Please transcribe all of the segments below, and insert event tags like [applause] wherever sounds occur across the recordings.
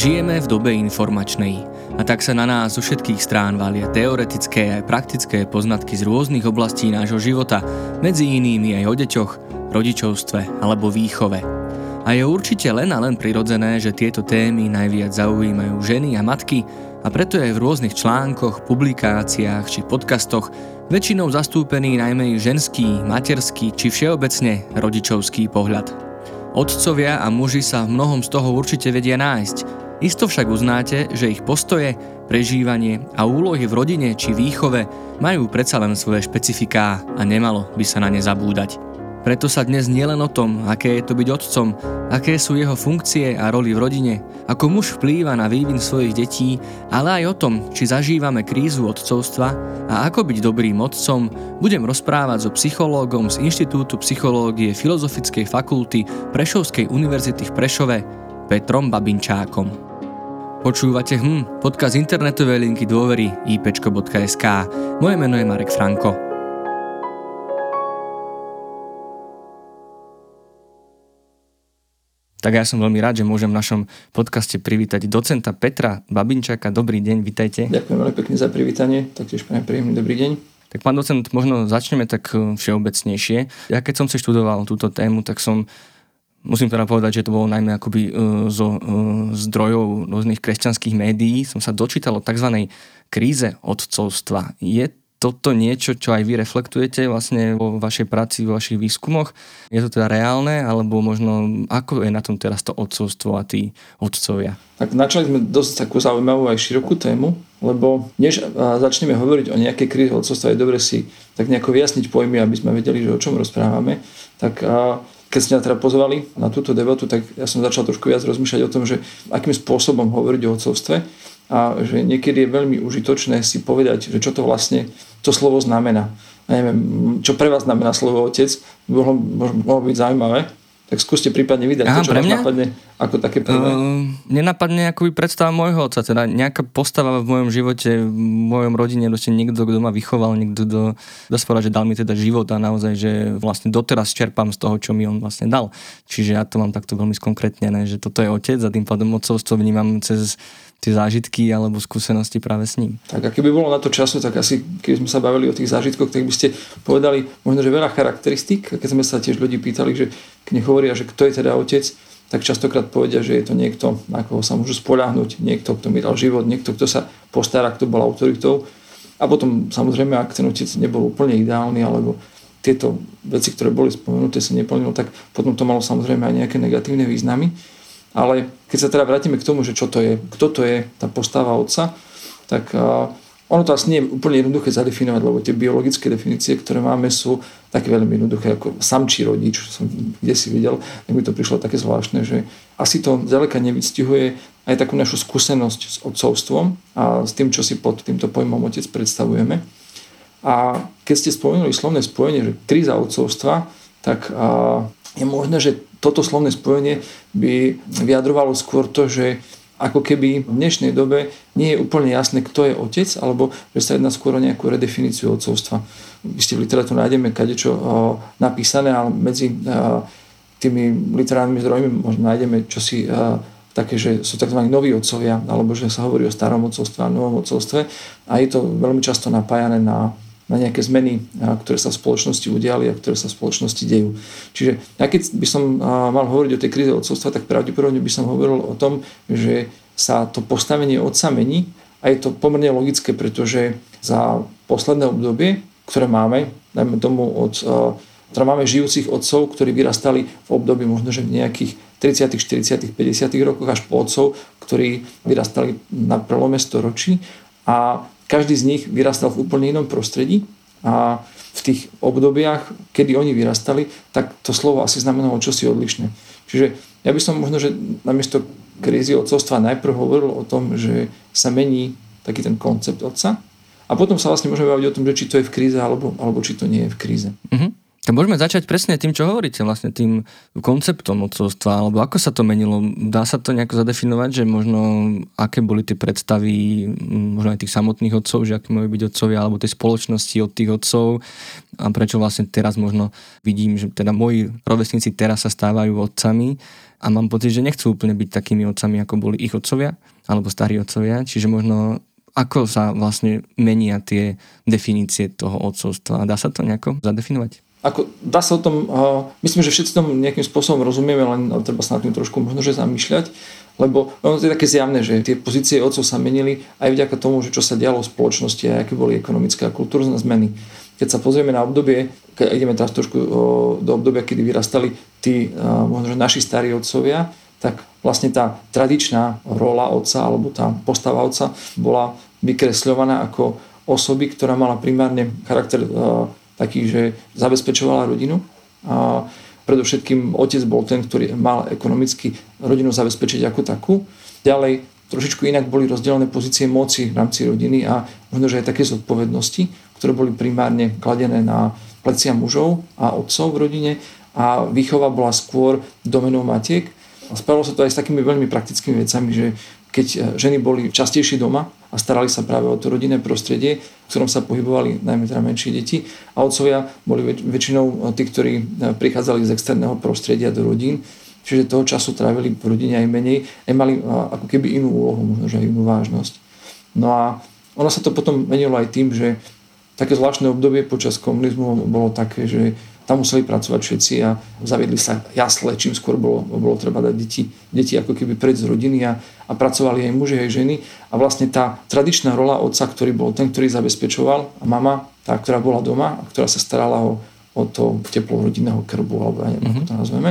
Žijeme v dobe informačnej a tak sa na nás zo všetkých strán valia teoretické aj praktické poznatky z rôznych oblastí nášho života, medzi inými aj o deťoch, rodičovstve alebo výchove. A je určite len a len prirodzené, že tieto témy najviac zaujímajú ženy a matky a preto je v rôznych článkoch, publikáciách či podcastoch väčšinou zastúpený najmä ženský, materský či všeobecne rodičovský pohľad. Otcovia a muži sa v mnohom z toho určite vedia nájsť, Isto však uznáte, že ich postoje, prežívanie a úlohy v rodine či výchove majú predsa len svoje špecifiká a nemalo by sa na ne zabúdať. Preto sa dnes nielen o tom, aké je to byť otcom, aké sú jeho funkcie a roli v rodine, ako muž vplýva na vývin svojich detí, ale aj o tom, či zažívame krízu otcovstva a ako byť dobrým otcom, budem rozprávať so psychológom z Inštitútu psychológie Filozofickej fakulty Prešovskej univerzity v Prešove, Petrom Babinčákom. Počúvate hm, podcast internetovej linky dôvery ipčko.sk. Moje meno je Marek Franko. Tak ja som veľmi rád, že môžem v našom podcaste privítať docenta Petra Babinčáka. Dobrý deň, vitajte. Ďakujem veľmi pekne za privítanie, taktiež prajem príjemný dobrý deň. Tak pán docent, možno začneme tak eh, všeobecnejšie. Ja keď som si študoval túto tému, tak som Musím teda povedať, že to bolo najmä akoby e, zo e, zdrojov rôznych kresťanských médií. Som sa dočítal o tzv. kríze odcovstva. Je toto niečo, čo aj vy reflektujete vlastne vo vašej práci, vo vašich výskumoch? Je to teda reálne, alebo možno ako je na tom teraz to odcovstvo a tí odcovia? Tak načali sme dosť takú zaujímavú aj širokú tému, lebo než začneme hovoriť o nejakej kríze odcovstva, je dobre si tak nejako vyjasniť pojmy, aby sme vedeli, že o čom rozprávame. Tak keď ste ma teda pozvali na túto debatu, tak ja som začal trošku viac rozmýšľať o tom, že akým spôsobom hovoriť o otcovstve a že niekedy je veľmi užitočné si povedať, že čo to vlastne to slovo znamená. Ja neviem, čo pre vás znamená slovo otec, mohlo, mohlo byť zaujímavé tak skúste prípadne vydať Aha, to, čo pre mňa? napadne ako také prvé. Uh, nenapadne by predstava môjho otca, teda nejaká postava v mojom živote, v mojom rodine, proste niekto, kto ma vychoval, niekto, kto, dá sa povedať, že dal mi teda život a naozaj, že vlastne doteraz čerpám z toho, čo mi on vlastne dal. Čiže ja to mám takto veľmi skonkrétne, že toto je otec a tým pádom otcovstvo vnímam cez tie zážitky alebo skúsenosti práve s ním. Tak a keby bolo na to času, tak asi keby sme sa bavili o tých zážitkoch, tak by ste povedali možno, že veľa charakteristík. Keď sme sa tiež ľudí pýtali, že nech hovoria, že kto je teda otec, tak častokrát povedia, že je to niekto, na koho sa môžu spoľahnúť, niekto, kto mi dal život, niekto, kto sa postará, kto bol autoritou. A potom samozrejme, ak ten otec nebol úplne ideálny, alebo tieto veci, ktoré boli spomenuté, sa neplnilo, tak potom to malo samozrejme aj nejaké negatívne významy. Ale keď sa teda vrátime k tomu, že čo to je, kto to je tá postava otca, tak ono to asi nie je úplne jednoduché zadefinovať, lebo tie biologické definície, ktoré máme, sú také veľmi jednoduché, ako samčí rodič, čo som kde si videl, tak mi to prišlo také zvláštne, že asi to ďaleka nevystihuje aj takú našu skúsenosť s otcovstvom a s tým, čo si pod týmto pojmom otec predstavujeme. A keď ste spomenuli slovné spojenie, že kríza otcovstva, tak je možné, že toto slovné spojenie by vyjadrovalo skôr to, že ako keby v dnešnej dobe nie je úplne jasné, kto je otec, alebo že sa jedná skôr o nejakú redefiníciu otcovstva. ste v literatúre nájdeme kadečo napísané, ale medzi tými literárnymi zdrojmi možno nájdeme čosi také, že sú tzv. noví otcovia, alebo že sa hovorí o starom otcovstve a novom otcovstve a je to veľmi často napájané na na nejaké zmeny, ktoré sa v spoločnosti udiali a ktoré sa v spoločnosti dejú. Čiže ja keď by som mal hovoriť o tej kríze odcovstva, tak pravdepodobne by som hovoril o tom, že sa to postavenie otca mení a je to pomerne logické, pretože za posledné obdobie, ktoré máme, dajme tomu od teda máme žijúcich otcov, ktorí vyrastali v období možno, že v nejakých 30., 40., 50. rokoch až po otcov, ktorí vyrastali na prelome storočí a každý z nich vyrastal v úplne inom prostredí a v tých obdobiach, kedy oni vyrastali, tak to slovo asi znamenalo čosi odlišné. Čiže ja by som možno, že namiesto krízy otcovstva najprv hovoril o tom, že sa mení taký ten koncept otca a potom sa vlastne môžeme baviť o tom, že či to je v kríze alebo, alebo či to nie je v kríze. Mm-hmm. Môžeme začať presne tým, čo hovoríte, vlastne tým konceptom odcovstva, alebo ako sa to menilo. Dá sa to nejako zadefinovať, že možno aké boli tie predstavy možno aj tých samotných otcov, že aké majú byť otcovia, alebo tej spoločnosti od tých otcov a prečo vlastne teraz možno vidím, že teda moji rovesníci teraz sa stávajú otcami a mám pocit, že nechcú úplne byť takými otcami, ako boli ich otcovia alebo starí otcovia, čiže možno ako sa vlastne menia tie definície toho otcovstva. Dá sa to nejako zadefinovať? Ako, dá sa o tom, uh, myslím, že všetci tomu nejakým spôsobom rozumieme, len treba sa na tým trošku možno že zamýšľať, lebo ono to je také zjavné, že tie pozície otcov sa menili aj vďaka tomu, že čo sa dialo v spoločnosti a aké boli ekonomické a kultúrne zmeny. Keď sa pozrieme na obdobie, keď ideme teraz trošku uh, do obdobia, kedy vyrastali tí uh, možno, že naši starí otcovia, tak vlastne tá tradičná rola otca alebo tá postava otca bola vykresľovaná ako osoby, ktorá mala primárne charakter taký, že zabezpečovala rodinu. A predovšetkým otec bol ten, ktorý mal ekonomicky rodinu zabezpečiť ako takú. Ďalej trošičku inak boli rozdelené pozície moci v rámci rodiny a možno, že aj také zodpovednosti, ktoré boli primárne kladené na plecia mužov a otcov v rodine a výchova bola skôr domenou matiek. Spravilo sa to aj s takými veľmi praktickými vecami, že keď e, ženy boli častejšie doma a starali sa práve o to rodinné prostredie, v ktorom sa pohybovali najmä teda menšie deti. A otcovia boli väč- väčšinou e, tí, ktorí e, prichádzali z externého prostredia do rodín, čiže toho času trávili v rodine aj menej, aj mali ako keby inú úlohu, možno že aj inú vážnosť. No a ono sa to potom menilo aj tým, že také zvláštne obdobie počas komunizmu bolo také, že tam museli pracovať všetci a zaviedli sa jasle, čím skôr bolo, bolo treba dať deti, deti ako keby pred z rodiny a, a pracovali aj muži, aj ženy. A vlastne tá tradičná rola otca, ktorý bol ten, ktorý zabezpečoval a mama, tá, ktorá bola doma a ktorá sa starala o, o to teplo rodinného krbu, alebo ja neviem, mm-hmm. ako to mhm. nazveme,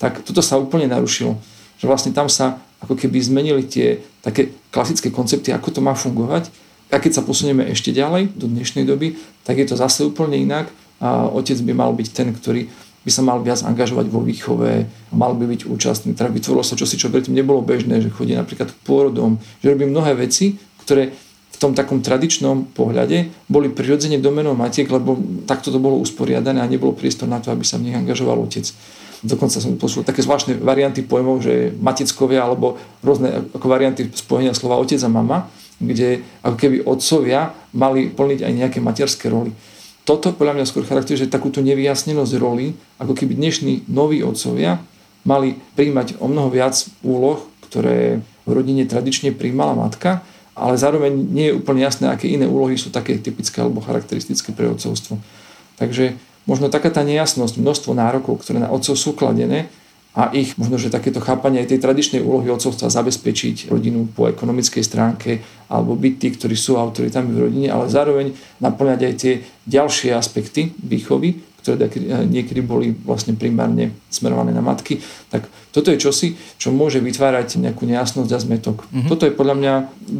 tak toto sa úplne narušilo. Že vlastne tam sa ako keby zmenili tie také klasické koncepty, ako to má fungovať. A keď sa posunieme ešte ďalej do dnešnej doby, tak je to zase úplne inak a otec by mal byť ten, ktorý by sa mal viac angažovať vo výchove, mal by byť účastný. Teda vytvorilo sa čosi, čo predtým nebolo bežné, že chodí napríklad k pôrodom, že robí mnohé veci, ktoré v tom takom tradičnom pohľade boli prirodzene domenou matiek, lebo takto to bolo usporiadané a nebolo priestor na to, aby sa v nich angažoval otec. Dokonca som počul také zvláštne varianty pojmov, že mateckovia alebo rôzne ako varianty spojenia slova otec a mama, kde ako keby otcovia mali plniť aj nejaké materské roly toto podľa mňa skôr charakterizuje takúto nevyjasnenosť roli, ako keby dnešní noví otcovia mali príjmať o mnoho viac úloh, ktoré v rodine tradične príjmala matka, ale zároveň nie je úplne jasné, aké iné úlohy sú také typické alebo charakteristické pre otcovstvo. Takže možno taká tá nejasnosť, množstvo nárokov, ktoré na otcov sú kladené, a ich možno, že takéto chápanie aj tej tradičnej úlohy otcovstva zabezpečiť rodinu po ekonomickej stránke alebo byť tí, ktorí sú autoritami v rodine, ale zároveň naplňať aj tie ďalšie aspekty výchovy, ktoré niekedy boli vlastne primárne smerované na matky. Tak toto je čosi, čo môže vytvárať nejakú nejasnosť a zmetok. Mm-hmm. Toto je podľa mňa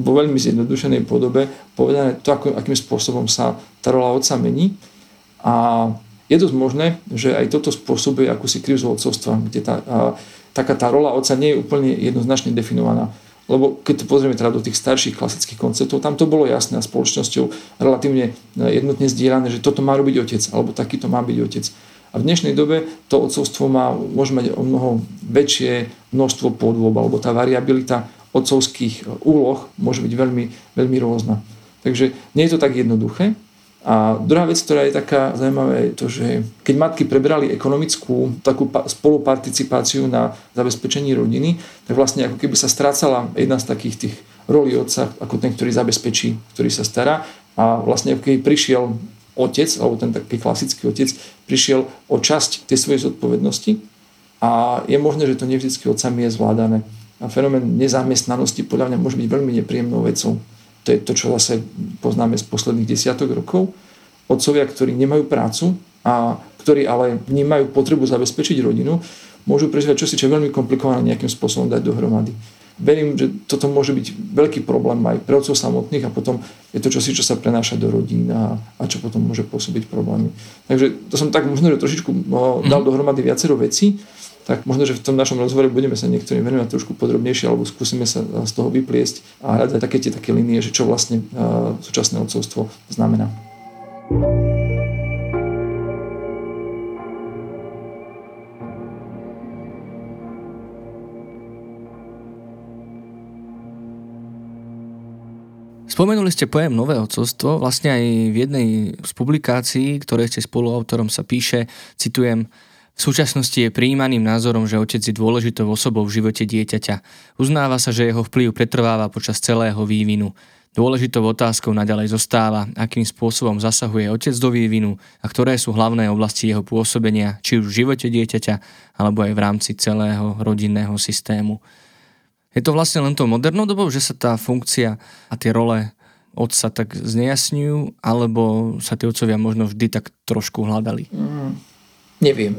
vo veľmi zjednodušenej podobe povedané to, ako, akým spôsobom sa tá rola otca mení. A je dosť možné, že aj toto spôsobuje akúsi krízu odcovstva, kde tá, a, taká tá rola otca nie je úplne jednoznačne definovaná. Lebo keď to pozrieme teda do tých starších klasických konceptov, tam to bolo jasné a spoločnosťou relatívne e, jednotne zdieľané, že toto má robiť otec, alebo takýto má byť otec. A v dnešnej dobe to otcovstvo má, môže mať o mnoho väčšie množstvo podôb, alebo tá variabilita otcovských úloh môže byť veľmi, veľmi rôzna. Takže nie je to tak jednoduché, a druhá vec, ktorá je taká zaujímavá, je to, že keď matky prebrali ekonomickú takú spoluparticipáciu na zabezpečení rodiny, tak vlastne ako keby sa strácala jedna z takých tých rolí otca, ako ten, ktorý zabezpečí, ktorý sa stará. A vlastne keby prišiel otec, alebo ten taký klasický otec, prišiel o časť tej svojej zodpovednosti a je možné, že to nevždy otcami je zvládané. A fenomén nezamestnanosti podľa mňa môže byť veľmi nepríjemnou vecou to je to, čo zase poznáme z posledných desiatok rokov. Otcovia, ktorí nemajú prácu a ktorí ale vnímajú potrebu zabezpečiť rodinu, môžu prežívať čosi, čo je veľmi komplikované nejakým spôsobom dať dohromady. Verím, že toto môže byť veľký problém aj pre otcov samotných a potom je to čosi, čo sa prenáša do rodín a, a čo potom môže pôsobiť problémy. Takže to som tak možno že trošičku dal mhm. dohromady viacero vecí tak možno, že v tom našom rozhovore budeme sa niektorým venovať trošku podrobnejšie alebo skúsime sa eh, z toho vypliesť a hľadať také tie také linie, že čo vlastne uh, súčasné odcovstvo znamená. Spomenuli ste pojem nové odcovstvo, vlastne aj v jednej z publikácií, ktoré ste spoluautorom sa píše, citujem, v súčasnosti je prijímaným názorom, že otec je dôležitou osobou v živote dieťaťa. Uznáva sa, že jeho vplyv pretrváva počas celého vývinu. Dôležitou otázkou naďalej zostáva, akým spôsobom zasahuje otec do vývinu a ktoré sú hlavné oblasti jeho pôsobenia, či už v živote dieťaťa, alebo aj v rámci celého rodinného systému. Je to vlastne len to modernou dobou, že sa tá funkcia a tie role otca tak znejasňujú, alebo sa tie otcovia možno vždy tak trošku hľadali? Mm, neviem.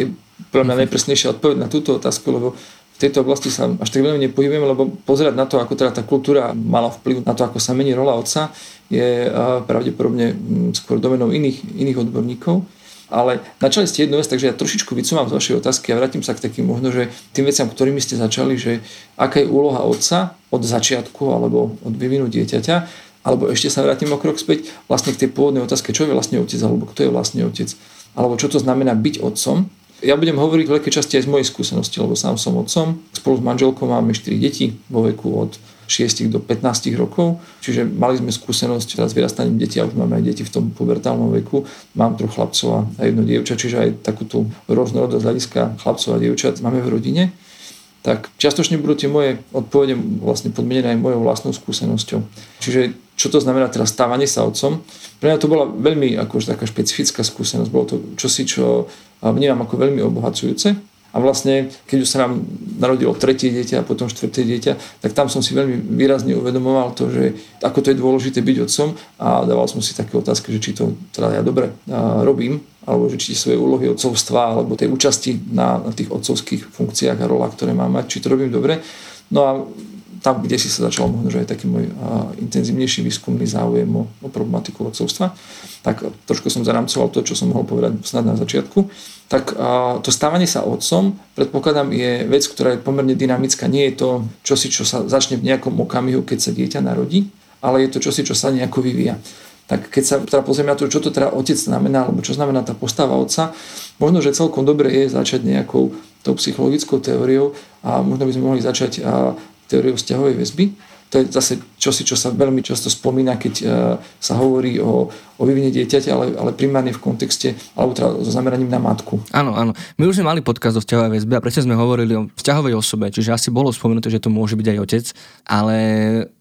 Je pre mňa najpresnejšia odpoveď na túto otázku, lebo v tejto oblasti sa až tak veľmi nepohybujem, lebo pozerať na to, ako teda tá kultúra mala vplyv na to, ako sa mení rola otca, je pravdepodobne mm, skôr domenou iných, iných odborníkov. Ale načali ste jednu vec, takže ja trošičku vycúvam z vašej otázky a vrátim sa k takým možno, že tým veciam, ktorými ste začali, že aká je úloha otca od začiatku alebo od vyvinu dieťaťa, alebo ešte sa vrátim o krok späť vlastne k tej pôvodnej otázke, čo je vlastne otec, alebo kto je vlastne otec, alebo čo to znamená byť otcom ja budem hovoriť v veľkej časti aj z mojej skúsenosti, lebo sám som otcom. Spolu s manželkou máme 4 deti vo veku od 6 do 15 rokov, čiže mali sme skúsenosť teraz vyrastaním detí a už máme aj deti v tom pubertálnom veku. Mám troch chlapcov a jedno dievča, čiže aj takúto rôznorodosť hľadiska chlapcov a dievčat máme v rodine tak čiastočne budú tie moje odpovede vlastne podmienené aj mojou vlastnou skúsenosťou. Čiže čo to znamená teraz stávanie sa otcom? Pre mňa to bola veľmi akože taká špecifická skúsenosť. Bolo to čosi, čo vnímam ako veľmi obohacujúce. A vlastne, keď už sa nám narodilo tretie dieťa a potom štvrté dieťa, tak tam som si veľmi výrazne uvedomoval to, že ako to je dôležité byť otcom a dával som si také otázky, že či to teda ja dobre robím, alebo že či svoje úlohy otcovstva alebo tej účasti na, na tých otcovských funkciách a rolách, ktoré mám mať, či to robím dobre. No a tam, kde si sa začal možno, že aj taký môj a, intenzívnejší výskumný záujem o, o problematiku odcovstva, tak trošku som zaramcoval to, čo som mohol povedať snad na začiatku. Tak a, to stávanie sa otcom, predpokladám, je vec, ktorá je pomerne dynamická. Nie je to čosi, čo sa začne v nejakom okamihu, keď sa dieťa narodí, ale je to čosi, čo sa nejako vyvíja. Tak keď sa teda pozrieme na to, čo to teda otec znamená, alebo čo znamená tá postava otca, možno, že celkom dobre je začať nejakou tou psychologickou teóriou a možno by sme mohli začať teóriou vzťahovej väzby. To je zase čosi, čo sa veľmi často spomína, keď e, sa hovorí o, o vyvine dieťaťa, ale, ale primárne v kontexte, alebo teda so zameraním na matku. Áno, áno. My už sme mali podcast o vzťahovej väzbe a presne sme hovorili o vzťahovej osobe, čiže asi bolo spomenuté, že to môže byť aj otec, ale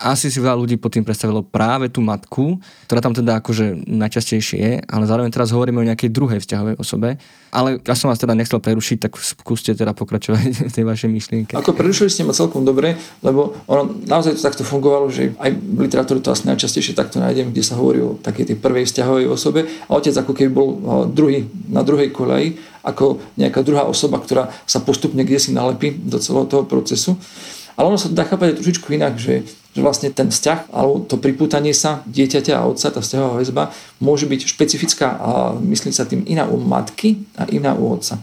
asi si veľa ľudí pod tým predstavilo práve tú matku, ktorá tam teda akože najčastejšie je, ale zároveň teraz hovoríme o nejakej druhej vzťahovej osobe. Ale ja som vás teda nechcel prerušiť, tak skúste teda pokračovať [laughs] v tej vašej myšlienke. Ako prerušili ste ma celkom dobre, lebo ono naozaj to takto fungovalo, že aj v literatúre to asi najčastejšie takto nájdem, kde sa hovorí o takej tej prvej vzťahovej osobe a otec ako keby bol druhý, na druhej koleji, ako nejaká druhá osoba, ktorá sa postupne kde si nalepí do celého toho procesu. Ale ono sa dá chápať aj trošičku inak, že, že vlastne ten vzťah alebo to pripútanie sa dieťaťa a otca, tá vzťahová väzba, môže byť špecifická a myslím sa tým iná u matky a iná u otca.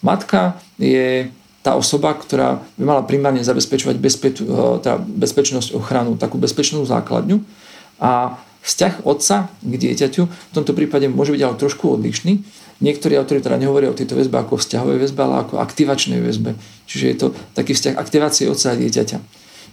Matka je tá osoba, ktorá by mala primárne zabezpečovať bezpeč, e, tá bezpečnosť, ochranu, takú bezpečnú základňu. A vzťah otca k dieťaťu v tomto prípade môže byť ale trošku odlišný Niektorí autori teda nehovoria o tejto väzbe ako vzťahovej väzbe, ale ako aktivačnej väzbe. Čiže je to taký vzťah aktivácie otca a dieťaťa.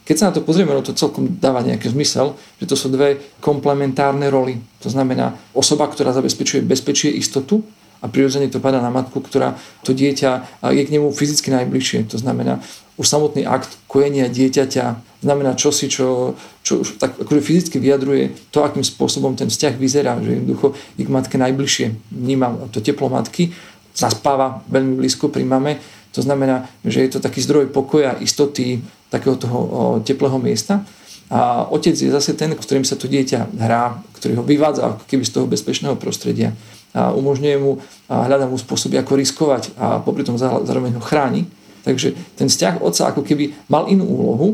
Keď sa na to pozrieme, no to celkom dáva nejaký zmysel, že to sú dve komplementárne roly. To znamená osoba, ktorá zabezpečuje bezpečie, istotu a prirodzene to padá na matku, ktorá to dieťa je k nemu fyzicky najbližšie. To znamená, už samotný akt kojenia dieťaťa znamená čosi, čo, čo tak akože fyzicky vyjadruje to, akým spôsobom ten vzťah vyzerá, že jednoducho je k matke najbližšie. Vnímam to teplo matky, zaspáva veľmi blízko pri mame, to znamená, že je to taký zdroj pokoja, istoty, takého toho teplého miesta. A otec je zase ten, ktorým sa to dieťa hrá, ktorý ho vyvádza ako keby z toho bezpečného prostredia a umožňuje mu a hľadá mu spôsoby, ako riskovať a popri tom zároveň ho chráni. Takže ten vzťah otca ako keby mal inú úlohu,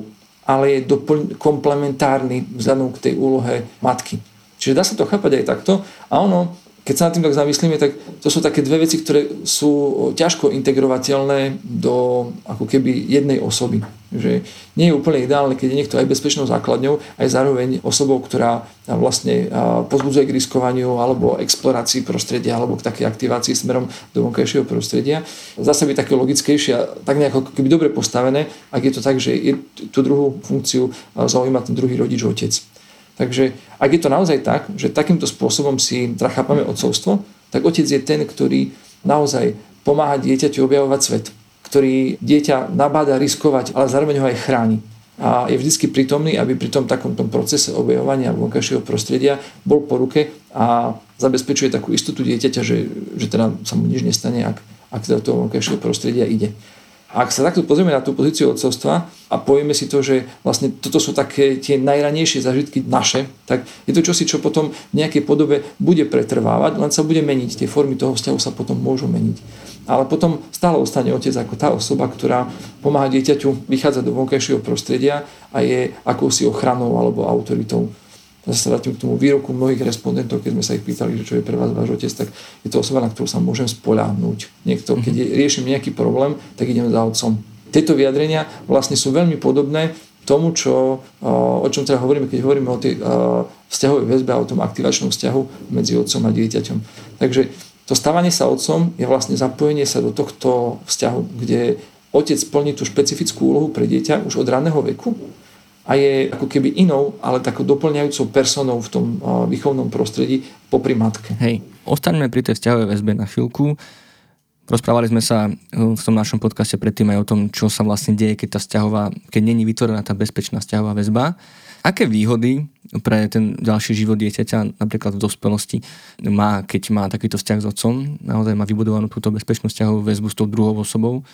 ale je doplň, komplementárny vzhľadom k tej úlohe matky. Čiže dá sa to chápať aj takto a ono keď sa nad tým tak zamyslíme, tak to sú také dve veci, ktoré sú ťažko integrovateľné do ako keby jednej osoby. Že nie je úplne ideálne, keď je niekto aj bezpečnou základňou, aj zároveň osobou, ktorá vlastne pozbudzuje k riskovaniu alebo explorácii prostredia alebo k takej aktivácii smerom do vonkajšieho prostredia. Zase by také logickejšie a tak nejako keby dobre postavené, ak je to tak, že je tú druhú funkciu zaujíma ten druhý rodič, otec. Takže ak je to naozaj tak, že takýmto spôsobom si chápame odcovstvo, tak otec je ten, ktorý naozaj pomáha dieťaťu objavovať svet, ktorý dieťa nabáda riskovať, ale zároveň ho aj chráni a je vždy prítomný, aby pri tom takom tom procese objavovania vonkajšieho prostredia bol po ruke a zabezpečuje takú istotu dieťaťa, že, že teda sa mu nič nestane, ak, ak teda toho vonkajšieho prostredia ide. Ak sa takto pozrieme na tú pozíciu odcovstva a povieme si to, že vlastne toto sú také tie najranejšie zažitky naše, tak je to čosi, čo potom v nejakej podobe bude pretrvávať, len sa bude meniť. Tie formy toho vzťahu sa potom môžu meniť. Ale potom stále ostane otec ako tá osoba, ktorá pomáha dieťaťu vychádzať do vonkajšieho prostredia a je akousi ochranou alebo autoritou zase sa vrátim k tomu výroku mnohých respondentov, keď sme sa ich pýtali, že čo je pre vás váš otec, tak je to osoba, na ktorú sa môžem spoľahnúť. Niekto, keď je, riešim nejaký problém, tak idem za otcom. Tieto vyjadrenia vlastne sú veľmi podobné tomu, čo, o čom teda hovoríme, keď hovoríme o tej vzťahovej väzbe a o tom aktivačnom vzťahu medzi otcom a dieťaťom. Takže to stávanie sa otcom je vlastne zapojenie sa do tohto vzťahu, kde otec plní tú špecifickú úlohu pre dieťa už od raného veku a je ako keby inou, ale takou doplňajúcou personou v tom výchovnom prostredí popri matke. Hej, ostaňme pri tej vzťahovej väzbe na chvíľku. Rozprávali sme sa v tom našom podcaste predtým aj o tom, čo sa vlastne deje, keď tá vzťahová, keď není vytvorená tá bezpečná vzťahová väzba. Aké výhody pre ten ďalší život dieťaťa, napríklad v dospelosti, má, keď má takýto vzťah s otcom, naozaj má vybudovanú túto bezpečnú vzťahovú väzbu s tou druhou osobou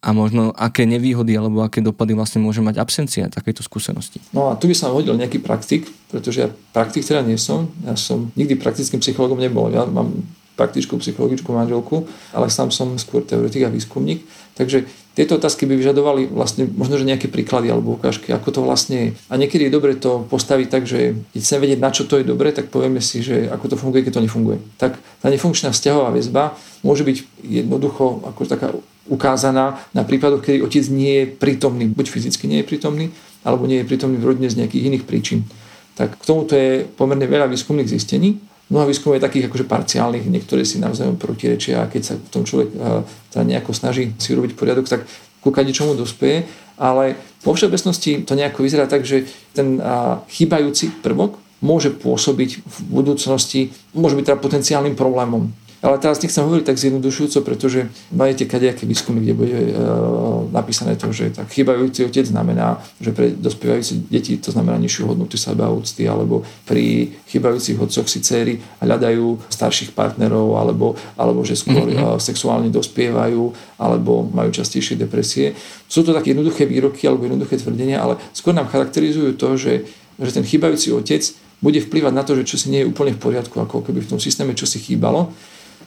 a možno aké nevýhody alebo aké dopady vlastne môže mať absencia takéto skúsenosti. No a tu by som hodil nejaký praktik, pretože ja praktik teda nie som. Ja som nikdy praktickým psychologom nebol. Ja mám praktickú psychologickú manželku, ale sám som skôr teoretik a výskumník. Takže tieto otázky by vyžadovali vlastne možno, že nejaké príklady alebo ukážky, ako to vlastne je. A niekedy je dobre to postaviť tak, že keď chcem vedieť, na čo to je dobre, tak povieme si, že ako to funguje, keď to nefunguje. Tak tá nefunkčná vzťahová väzba môže byť jednoducho ako taká ukázaná na prípadoch, kedy otec nie je prítomný, buď fyzicky nie je prítomný, alebo nie je prítomný v rodine z nejakých iných príčin. Tak k tomuto je pomerne veľa výskumných zistení. Mnoho výskumov je takých akože parciálnych, niektoré si navzájom protirečia a keď sa v tom človek uh, teda nejako snaží si robiť poriadok, tak ku čomu dospeje, ale vo všeobecnosti to nejako vyzerá tak, že ten uh, chýbajúci prvok môže pôsobiť v budúcnosti, môže byť teda potenciálnym problémom ale teraz nechcem hovoriť tak zjednodušujúco, pretože máte kadejaké výskumy, kde bude e, napísané to, že tak chýbajúci otec znamená, že pre dospievajúce deti to znamená nižšiu hodnotu seba úcty, alebo pri chýbajúcich otcoch si céry hľadajú starších partnerov, alebo, alebo že skôr mm-hmm. sexuálne dospievajú, alebo majú častejšie depresie. Sú to také jednoduché výroky alebo jednoduché tvrdenia, ale skôr nám charakterizujú to, že, že ten chýbajúci otec bude vplyvať na to, že čo si nie je úplne v poriadku, ako keby v tom systéme čo si chýbalo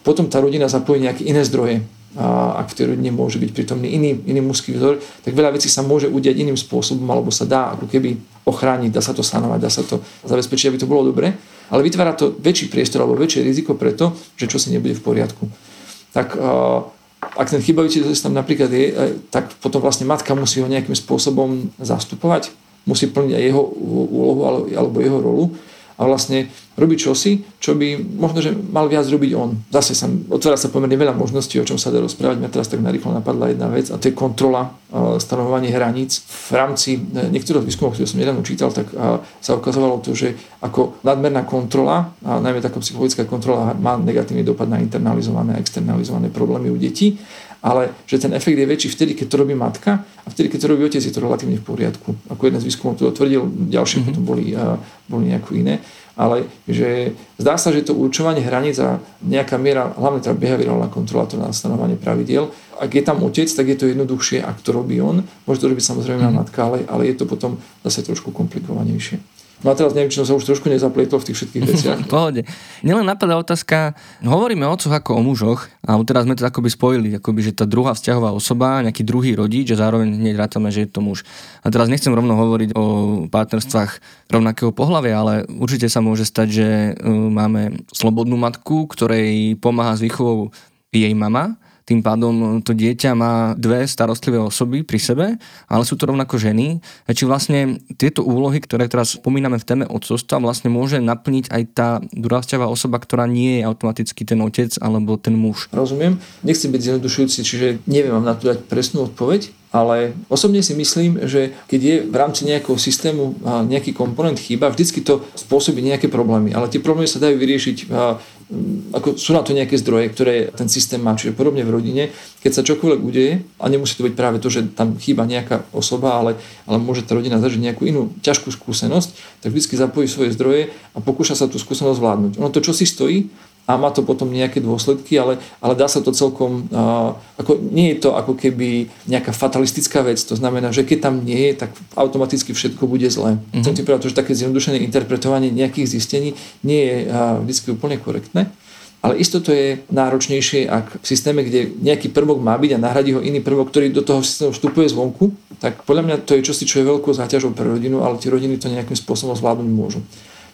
potom tá rodina zapojí nejaké iné zdroje. A ak v tej rodine môže byť prítomný iný, iný mužský vzor, tak veľa vecí sa môže udiať iným spôsobom, alebo sa dá ako keby ochrániť, dá sa to sanovať, dá sa to zabezpečiť, aby to bolo dobre, ale vytvára to väčší priestor alebo väčšie riziko preto, že čo si nebude v poriadku. Tak ak ten chybajúci tam napríklad je, e, tak potom vlastne matka musí ho nejakým spôsobom zastupovať, musí plniť aj jeho úlohu alebo jeho rolu a vlastne robiť čosi, čo by možno, že mal viac robiť on. Zase sa, otvára sa pomerne veľa možností, o čom sa dá rozprávať. Mňa teraz tak narýchlo napadla jedna vec a to je kontrola, stanovovanie hraníc. V rámci e, niektorých výskumov, ktoré som nedávno čítal, tak sa ukazovalo to, že ako nadmerná kontrola, a najmä taká psychologická kontrola má negatívny dopad na internalizované a externalizované problémy u detí ale že ten efekt je väčší vtedy, keď to robí matka a vtedy, keď to robí otec, je to relatívne v poriadku. Ako jeden z výskumov to tvrdil, ďalšie mm-hmm. potom boli, boli nejako iné. Ale že zdá sa, že to určovanie hraníc a nejaká miera, hlavne tá behaviorálna kontrola, to stanovanie pravidiel, ak je tam otec, tak je to jednoduchšie, ak to robí on. Môže to robiť samozrejme mm-hmm. matka, ale, ale je to potom zase trošku komplikovanejšie. No a teraz neviem, či som už trošku nezaplietol v tých všetkých veciach. [laughs] Pohode. Nielen napadá otázka, hovoríme o otcoch ako o mužoch, a teraz sme to akoby spojili, akoby, že tá druhá vzťahová osoba, nejaký druhý rodič a zároveň hneď rátame, že je to muž. A teraz nechcem rovno hovoriť o partnerstvách rovnakého pohľavia, ale určite sa môže stať, že e, máme slobodnú matku, ktorej pomáha s výchovou jej mama, tým pádom to dieťa má dve starostlivé osoby pri sebe, ale sú to rovnako ženy. Či vlastne tieto úlohy, ktoré teraz spomíname v téme odcovstva, vlastne môže naplniť aj tá dorastová osoba, ktorá nie je automaticky ten otec alebo ten muž. Rozumiem. Nechcem byť zjednodušujúci, čiže neviem vám na to dať presnú odpoveď, ale osobne si myslím, že keď je v rámci nejakého systému nejaký komponent chýba, vždycky to spôsobí nejaké problémy. Ale tie problémy sa dajú vyriešiť, ako sú na to nejaké zdroje, ktoré ten systém má. Čiže podobne v rodine, keď sa čokoľvek udeje, a nemusí to byť práve to, že tam chýba nejaká osoba, ale, ale môže tá rodina zažiť nejakú inú ťažkú skúsenosť, tak vždycky zapojí svoje zdroje a pokúša sa tú skúsenosť zvládnuť. Ono to, čo si stojí, a má to potom nejaké dôsledky, ale, ale dá sa to celkom, uh, ako, nie je to ako keby nejaká fatalistická vec, to znamená, že keď tam nie je, tak automaticky všetko bude zlé. Mm-hmm. Chcem ti povedať, že také zjednodušené interpretovanie nejakých zistení nie je uh, vždy úplne korektné. Ale isto to je náročnejšie, ak v systéme, kde nejaký prvok má byť a nahradí ho iný prvok, ktorý do toho systému vstupuje zvonku, tak podľa mňa to je čosi, čo je veľkou záťažou pre rodinu, ale tie rodiny to nejakým spôsobom zvládnuť môžu.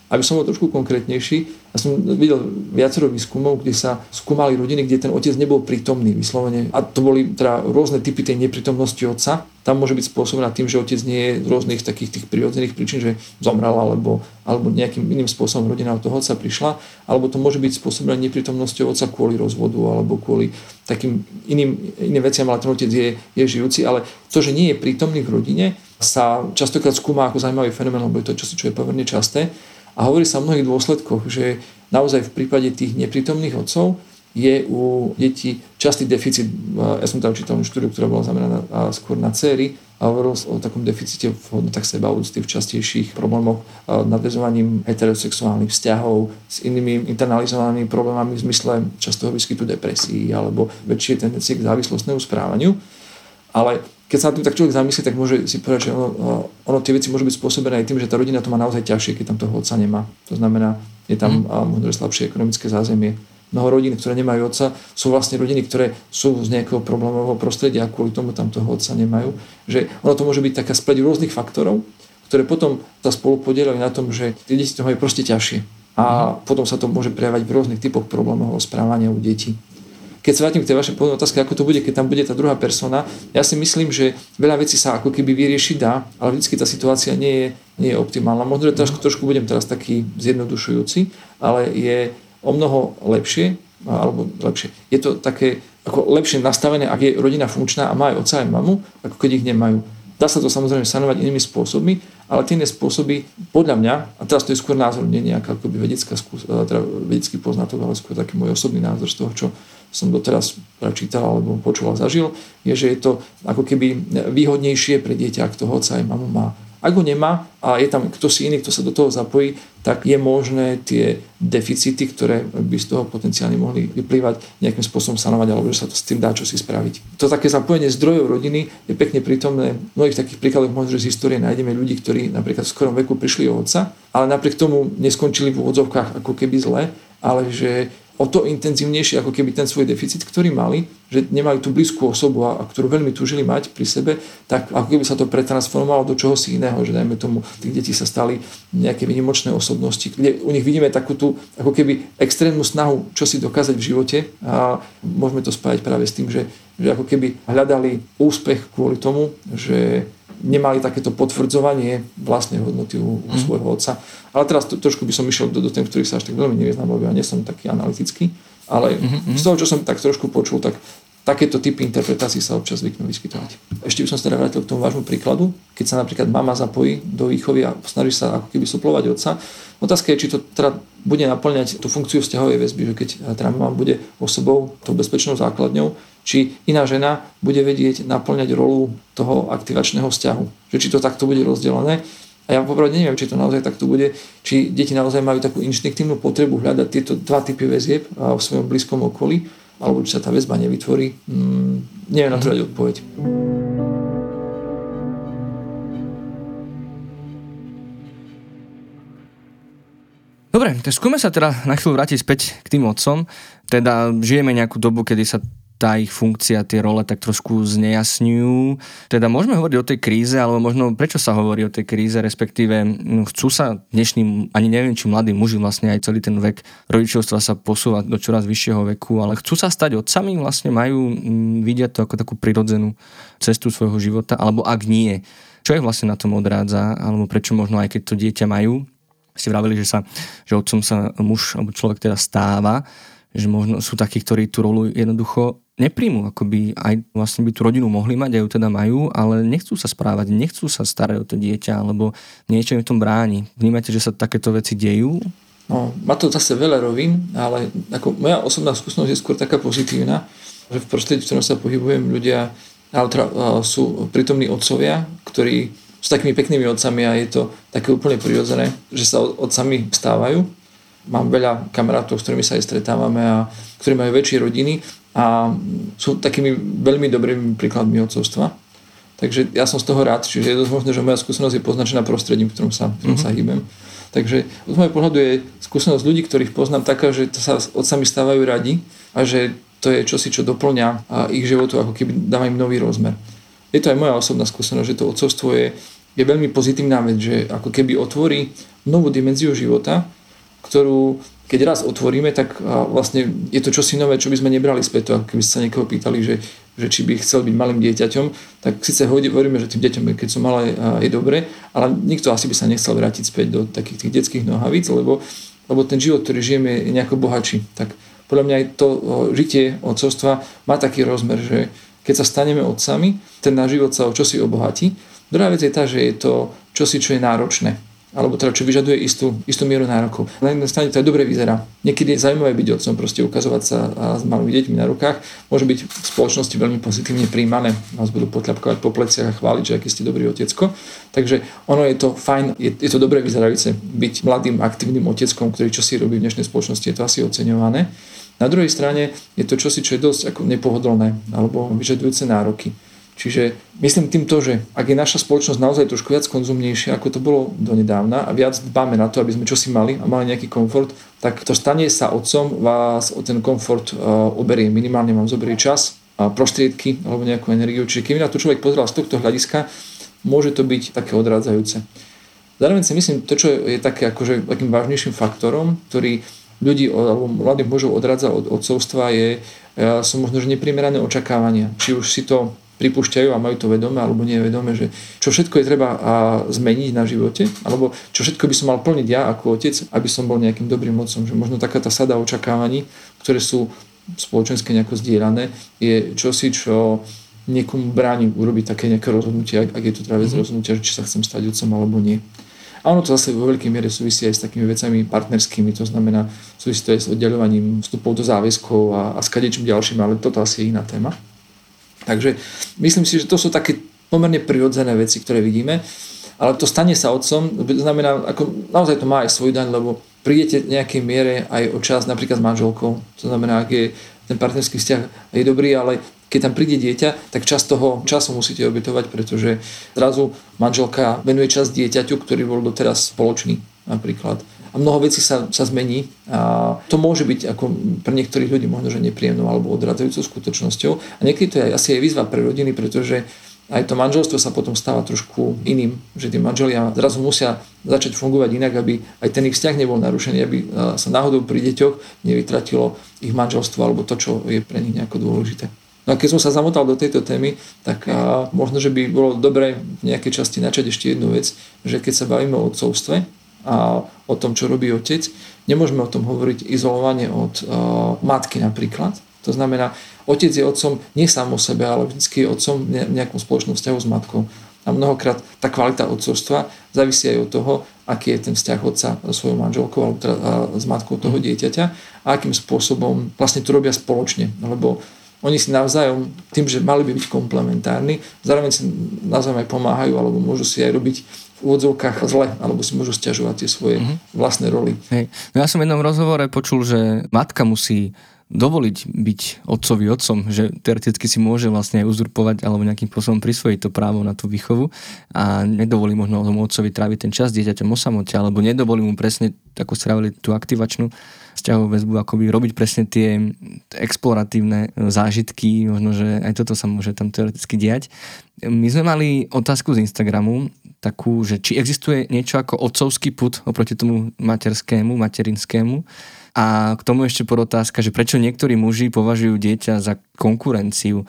Aby som bol trošku konkrétnejší, ja som videl viacero výskumov, kde sa skúmali rodiny, kde ten otec nebol prítomný vyslovene. A to boli teda rôzne typy tej neprítomnosti otca. Tam môže byť spôsobená tým, že otec nie je z rôznych takých tých prirodzených príčin, že zomrel alebo, alebo nejakým iným spôsobom rodina od toho otca prišla. Alebo to môže byť spôsobené neprítomnosťou otca kvôli rozvodu alebo kvôli takým iným, iným veciam, ale ten otec je, je žijúci. Ale to, že nie je prítomný v rodine, sa častokrát skúma ako zaujímavý fenomén, lebo je to čosi, čo je pomerne časté. A hovorí sa o mnohých dôsledkoch, že naozaj v prípade tých neprítomných otcov je u detí častý deficit. Ja som tam čítal štúdiu, ktorá bola zameraná skôr na céry a hovoril o takom deficite v hodnotách sebaúcty, v častejších problémoch nadvezovaním heterosexuálnych vzťahov s inými internalizovanými problémami v zmysle častého výskytu depresí alebo väčšie tendencie k závislostnému správaniu. Ale keď sa na tým tak človek zamyslí, tak môže si povedať, že ono, ono tie veci môžu byť spôsobené aj tým, že tá rodina to má naozaj ťažšie, keď tam toho otca nemá. To znamená, je tam mm. možno slabšie ekonomické zázemie. Mnoho rodín, ktoré nemajú otca, sú vlastne rodiny, ktoré sú z nejakého problémového prostredia a kvôli tomu tam toho otca nemajú. Že ono to môže byť taká spleť rôznych faktorov, ktoré potom sa spolu podielajú na tom, že tie deti to majú proste ťažšie. A mm. potom sa to môže prejavať v rôznych typoch problémov správania u detí keď sa vrátim k tej vašej pôvodnej otázke, ako to bude, keď tam bude tá druhá persona, ja si myslím, že veľa vecí sa ako keby vyriešiť dá, ale vždy tá situácia nie je, nie je optimálna. Možno, že trošku, trošku budem teraz taký zjednodušujúci, ale je o mnoho lepšie, alebo lepšie, je to také ako lepšie nastavené, ak je rodina funkčná a má aj oca aj mamu, ako keď ich nemajú. Dá sa to samozrejme sanovať inými spôsobmi, ale tie spôsoby, podľa mňa, a teraz to je skôr názor, nie nejaká akoby vedecká skús, teda vedecký poznatok, ale skôr taký môj osobný názor z toho, čo som doteraz prečítal alebo počul a zažil, je, že je to ako keby výhodnejšie pre dieťa, ak toho otca aj mamu má. Ak ho nemá a je tam kto si iný, kto sa do toho zapojí, tak je možné tie deficity, ktoré by z toho potenciálne mohli vyplývať, nejakým spôsobom sanovať, alebo že sa to s tým dá čo si spraviť. To také zapojenie zdrojov rodiny je pekne prítomné. V mnohých takých príkladoch možno, že z histórie nájdeme ľudí, ktorí napríklad v skorom veku prišli o otca, ale napriek tomu neskončili v úvodzovkách ako keby zle, ale že o to intenzívnejšie ako keby ten svoj deficit, ktorý mali, že nemajú tú blízku osobu, a, ktorú veľmi túžili mať pri sebe, tak ako keby sa to pretransformovalo do čoho si iného, že dajme tomu, tých detí sa stali nejaké vynimočné osobnosti, kde u nich vidíme takú tú ako keby extrémnu snahu, čo si dokázať v živote a môžeme to spájať práve s tým, že, že ako keby hľadali úspech kvôli tomu, že nemali takéto potvrdzovanie vlastnej hodnoty u, u mhm. svojho otca. Ale teraz to, trošku by som išiel do, do tém, ktorých sa až tak veľmi nevyznám, lebo ja nie som taký analytický. Ale mm-hmm. z toho, čo som tak trošku počul, tak takéto typy interpretácií sa občas zvyknú vyskytovať. Ešte by som sa teda vrátil k tomu vášmu príkladu. Keď sa napríklad mama zapojí do výchovy a snaží sa ako keby suplovať otca, otázka je, či to teda bude naplňať tú funkciu vzťahovej väzby, že keď teda mama bude osobou, tou bezpečnou základňou, či iná žena bude vedieť naplňať rolu toho aktivačného vzťahu. Že či to takto bude rozdelené. A ja popravde neviem, či to naozaj takto bude, či deti naozaj majú takú inštinktívnu potrebu hľadať tieto dva typy väzieb v svojom blízkom okolí, alebo či sa tá väzba nevytvorí. Mm, neviem na to dať odpoveď. Dobre, tak skúme sa teda na chvíľu vrátiť späť k tým otcom. Teda žijeme nejakú dobu, kedy sa tá ich funkcia, tie role tak trošku znejasňujú. Teda môžeme hovoriť o tej kríze, alebo možno prečo sa hovorí o tej kríze, respektíve no, chcú sa dnešným, ani neviem, či mladí muži vlastne aj celý ten vek rodičovstva sa posúvať do čoraz vyššieho veku, ale chcú sa stať otcami, vlastne majú, vidia to ako takú prirodzenú cestu svojho života, alebo ak nie, čo ich vlastne na tom odrádza, alebo prečo možno aj keď to dieťa majú, ste vravili, že, sa, že otcom sa muž alebo človek teda stáva, že možno sú takí, ktorí tú rolu jednoducho nepríjmu, ako by aj vlastne by tú rodinu mohli mať, aj ju teda majú, ale nechcú sa správať, nechcú sa starať o to dieťa, alebo niečo im v tom bráni. Vnímate, že sa takéto veci dejú? No, má to zase veľa rovín, ale ako moja osobná skúsenosť je skôr taká pozitívna, že v prostredí, v ktorom sa pohybujem, ľudia ale teda, sú prítomní otcovia, ktorí sú takými peknými otcami a je to také úplne prirodzené, že sa otcami stávajú. Mám veľa kamarátov, s ktorými sa aj stretávame a ktorí majú väčšie rodiny a sú takými veľmi dobrými príkladmi otcovstva. Takže ja som z toho rád, čiže je dosť možné, že moja skúsenosť je poznačená prostredím, v ktorom sa, v ktorom mm-hmm. sa hýbem. Takže z môjho pohľadu je skúsenosť ľudí, ktorých poznám taká, že to sa sami stávajú radi a že to je čosi, čo doplňa ich životu, ako keby dáva im nový rozmer. Je to aj moja osobná skúsenosť, že to otcovstvo je, je veľmi pozitívna vec, že ako keby otvorí novú dimenziu života, ktorú keď raz otvoríme, tak vlastne je to čosi nové, čo by sme nebrali späť. To, keby sa niekoho pýtali, že, že či by chcel byť malým dieťaťom, tak síce hovoríme, že tým deťom, keď sú malé, je dobre, ale nikto asi by sa nechcel vrátiť späť do takých tých detských nohavíc, lebo, lebo ten život, ktorý žijeme, je nejako bohatší. Tak podľa mňa aj to žitie odcovstva má taký rozmer, že keď sa staneme otcami, ten náš život sa o čosi obohatí. Druhá vec je tá, že je to čosi, čo je náročné alebo teda čo vyžaduje istú, istú mieru nárokov. Na jednej strane to aj dobre vyzerá. Niekedy je zaujímavé byť otcom, proste ukazovať sa a s malými deťmi na rukách. Môže byť v spoločnosti veľmi pozitívne príjmané. Vás budú potľapkovať po pleciach a chváliť, že aký ste dobrý otecko. Takže ono je to fajn, je, je to dobre vyzerajúce byť mladým, aktívnym oteckom, ktorý čo si robí v dnešnej spoločnosti, je to asi oceňované. Na druhej strane je to čosi, čo je dosť ako nepohodlné alebo vyžadujúce nároky. Čiže myslím tým to, že ak je naša spoločnosť naozaj trošku viac konzumnejšia, ako to bolo donedávna a viac dbáme na to, aby sme čosi mali a mali nejaký komfort, tak to stane sa otcom vás o ten komfort uh, oberie. Minimálne vám zoberie čas, a prostriedky alebo nejakú energiu. Čiže keby na to človek pozeral z tohto hľadiska, môže to byť také odrádzajúce. Zároveň si myslím, to, čo je také akože takým vážnejším faktorom, ktorý ľudí alebo mladých mužov odrádza od odcovstva je, uh, sú možno že neprimerané očakávania. Či už si to pripúšťajú a majú to vedomé alebo nie vedomé, že čo všetko je treba zmeniť na živote, alebo čo všetko by som mal plniť ja ako otec, aby som bol nejakým dobrým otcom. Že možno taká tá sada očakávaní, ktoré sú spoločenské nejako zdieľané, je čosi, čo niekomu bráni urobiť také nejaké rozhodnutie, ak, je to teda vec mm-hmm. rozhodnutia, či sa chcem stať otcom alebo nie. A ono to zase vo veľkej miere súvisí aj s takými vecami partnerskými, to znamená súvisí to aj s oddeľovaním vstupov do záväzkov a, a s kadečím ďalším, ale toto asi je iná téma. Takže myslím si, že to sú také pomerne prirodzené veci, ktoré vidíme. Ale to stane sa otcom, znamená, ako naozaj to má aj svoj daň, lebo prídete v nejakej miere aj o čas napríklad s manželkou. To znamená, ak je ten partnerský vzťah je dobrý, ale keď tam príde dieťa, tak čas toho času musíte obetovať, pretože zrazu manželka venuje čas dieťaťu, ktorý bol doteraz spoločný napríklad a mnoho vecí sa, sa zmení a to môže byť ako pre niektorých ľudí možno, že nepríjemnou alebo odradzajúcou skutočnosťou a niekedy to je asi aj výzva pre rodiny, pretože aj to manželstvo sa potom stáva trošku iným, že tí manželia zrazu musia začať fungovať inak, aby aj ten ich vzťah nebol narušený, aby sa náhodou pri deťoch nevytratilo ich manželstvo alebo to, čo je pre nich nejako dôležité. No a keď som sa zamotal do tejto témy, tak a možno, že by bolo dobré v nejakej časti načať ešte jednu vec, že keď sa bavíme o odcovstve, a o tom, čo robí otec. Nemôžeme o tom hovoriť izolovane od uh, matky napríklad. To znamená, otec je otcom nie sám o sebe, ale vždy je otcom v nejakom spoločnom vzťahu s matkou. A mnohokrát tá kvalita otcovstva závisí aj od toho, aký je ten vzťah otca so svojou manželkou alebo teda, s matkou toho dieťaťa a akým spôsobom vlastne to robia spoločne. Lebo oni si navzájom, tým, že mali by byť komplementárni, zároveň si navzájom aj pomáhajú alebo môžu si aj robiť v úvodzovkách zle, alebo si môžu stiažovať tie svoje mm-hmm. vlastné roly. Hej. No ja som v jednom rozhovore počul, že matka musí dovoliť byť otcovi otcom, že teoreticky si môže vlastne aj uzurpovať alebo nejakým spôsobom prisvojiť to právo na tú výchovu a nedovolí možno tomu otcovi tráviť ten čas dieťaťom o samote, alebo nedovolí mu presne, ako stravili tú aktivačnú vzťahovú väzbu, akoby robiť presne tie exploratívne zážitky, možno, že aj toto sa môže tam teoreticky diať. My sme mali otázku z Instagramu, takú, že či existuje niečo ako otcovský put oproti tomu materskému, materinskému, a k tomu ešte podotázka, že prečo niektorí muži považujú dieťa za konkurenciu.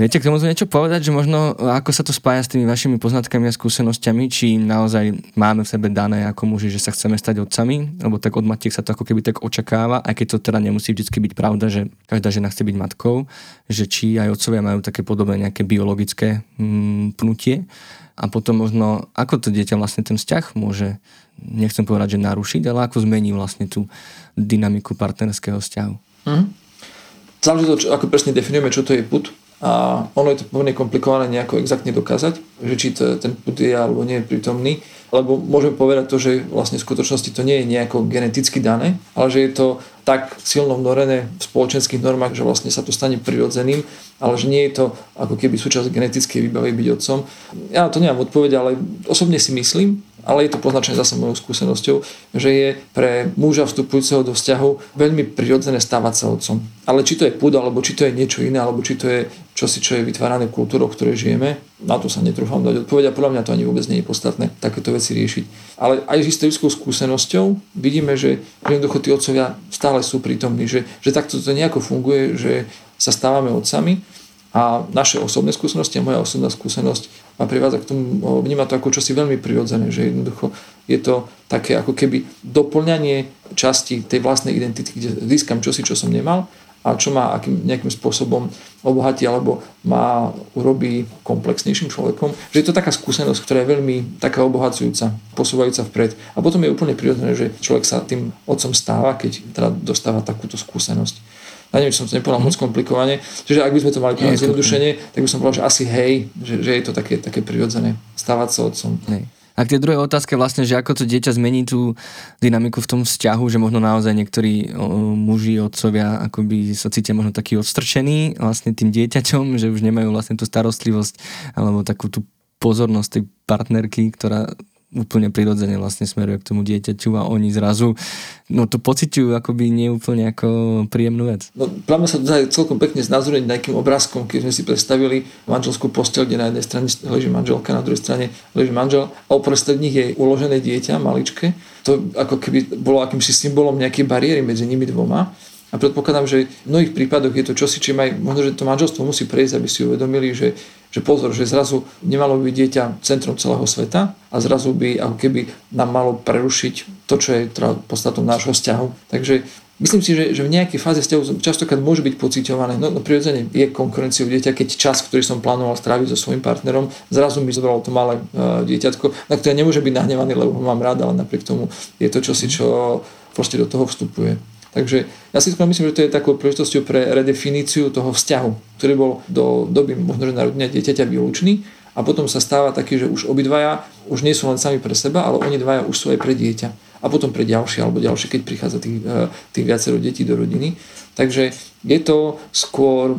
Viete k tomu niečo povedať, že možno ako sa to spája s tými vašimi poznatkami a skúsenosťami, či naozaj máme v sebe dané ako muži, že sa chceme stať otcami, lebo tak od matiek sa to ako keby tak očakáva, aj keď to teda nemusí vždy byť pravda, že každá žena chce byť matkou, že či aj otcovia majú také podobné nejaké biologické mm, pnutie a potom možno ako to dieťa vlastne ten vzťah môže nechcem povedať, že narušiť, ale ako zmení vlastne tú dynamiku partnerského vzťahu. Mm. Záleží ako presne definujeme, čo to je put. A ono je to pomerne komplikované nejako exaktne dokázať, že či to, ten put je alebo nie je prítomný. Lebo môžeme povedať to, že vlastne v skutočnosti to nie je nejako geneticky dané, ale že je to tak silno vnorené v spoločenských normách, že vlastne sa to stane prirodzeným, ale že nie je to ako keby súčasť genetickej výbavy byť otcom. Ja to nemám odpoveď, ale osobne si myslím, ale je to poznačené zase mojou skúsenosťou, že je pre muža vstupujúceho do vzťahu veľmi prirodzené stávať sa otcom. Ale či to je púd, alebo či to je niečo iné, alebo či to je čosi, čo je vytvárané kultúrou, v ktorej žijeme, na to sa netrúfam dať odpoveď a podľa mňa to ani vôbec nie je podstatné takéto veci riešiť. Ale aj s historickou skúsenosťou vidíme, že jednoducho tí otcovia stále sú prítomní, že, že takto to nejako funguje, že sa stávame otcami a naše osobné skúsenosti a moja osobná skúsenosť ma privádza k tomu, vníma to ako čosi veľmi prirodzené, že jednoducho je to také ako keby doplňanie časti tej vlastnej identity, kde získam čosi, čo som nemal a čo ma akým, nejakým spôsobom obohatí alebo má urobí komplexnejším človekom. Že je to taká skúsenosť, ktorá je veľmi taká obohacujúca, posúvajúca vpred. A potom je úplne prirodzené, že človek sa tým otcom stáva, keď teda dostáva takúto skúsenosť ja neviem, či som to nepovedal moc komplikovane. Čiže ak by sme to mali povedať zjednodušenie, tak by som povedal, že asi hej, že, že je to také, také prirodzené stávať sa otcom. Hej. A k tej druhej otázke vlastne, že ako to dieťa zmení tú dynamiku v tom vzťahu, že možno naozaj niektorí o, muži, otcovia akoby sa cítia možno taký odstrčení vlastne tým dieťaťom, že už nemajú vlastne tú starostlivosť alebo takú tú pozornosť tej partnerky, ktorá úplne prirodzene vlastne smeruje k tomu dieťaťu a oni zrazu no to pociťujú akoby neúplne ako príjemnú vec. No, práve sa to dá celkom pekne znázorniť nejakým obrázkom, keď sme si predstavili manželskú postel, kde na jednej strane leží manželka, na druhej strane leží manžel a uprostred nich je uložené dieťa, maličké. To ako keby bolo akýmsi symbolom nejakej bariéry medzi nimi dvoma. A predpokladám, že v mnohých prípadoch je to čosi, čím aj možno, že to manželstvo musí prejsť, aby si uvedomili, že že pozor, že zrazu nemalo by dieťa centrom celého sveta a zrazu by ako keby nám malo prerušiť to, čo je teda podstatom nášho vzťahu. Takže myslím si, že, že v nejakej fáze vzťahu častokrát môže byť pociťované, no, no prirodzene je konkurenciou dieťa, keď čas, ktorý som plánoval stráviť so svojím partnerom, zrazu mi zobralo to malé uh, dieťatko, na ktoré nemôže byť nahnevaný, lebo ho mám rád, ale napriek tomu je to čosi, čo proste do toho vstupuje. Takže ja si myslím, že to je takou príležitosťou pre redefiníciu toho vzťahu, ktorý bol do doby možno, že narodenia dieťaťa výlučný a potom sa stáva taký, že už obidvaja už nie sú len sami pre seba, ale oni dvaja už sú aj pre dieťa a potom pre ďalšie alebo ďalšie, keď prichádza tých, eh, tých viacero detí do rodiny. Takže je to skôr,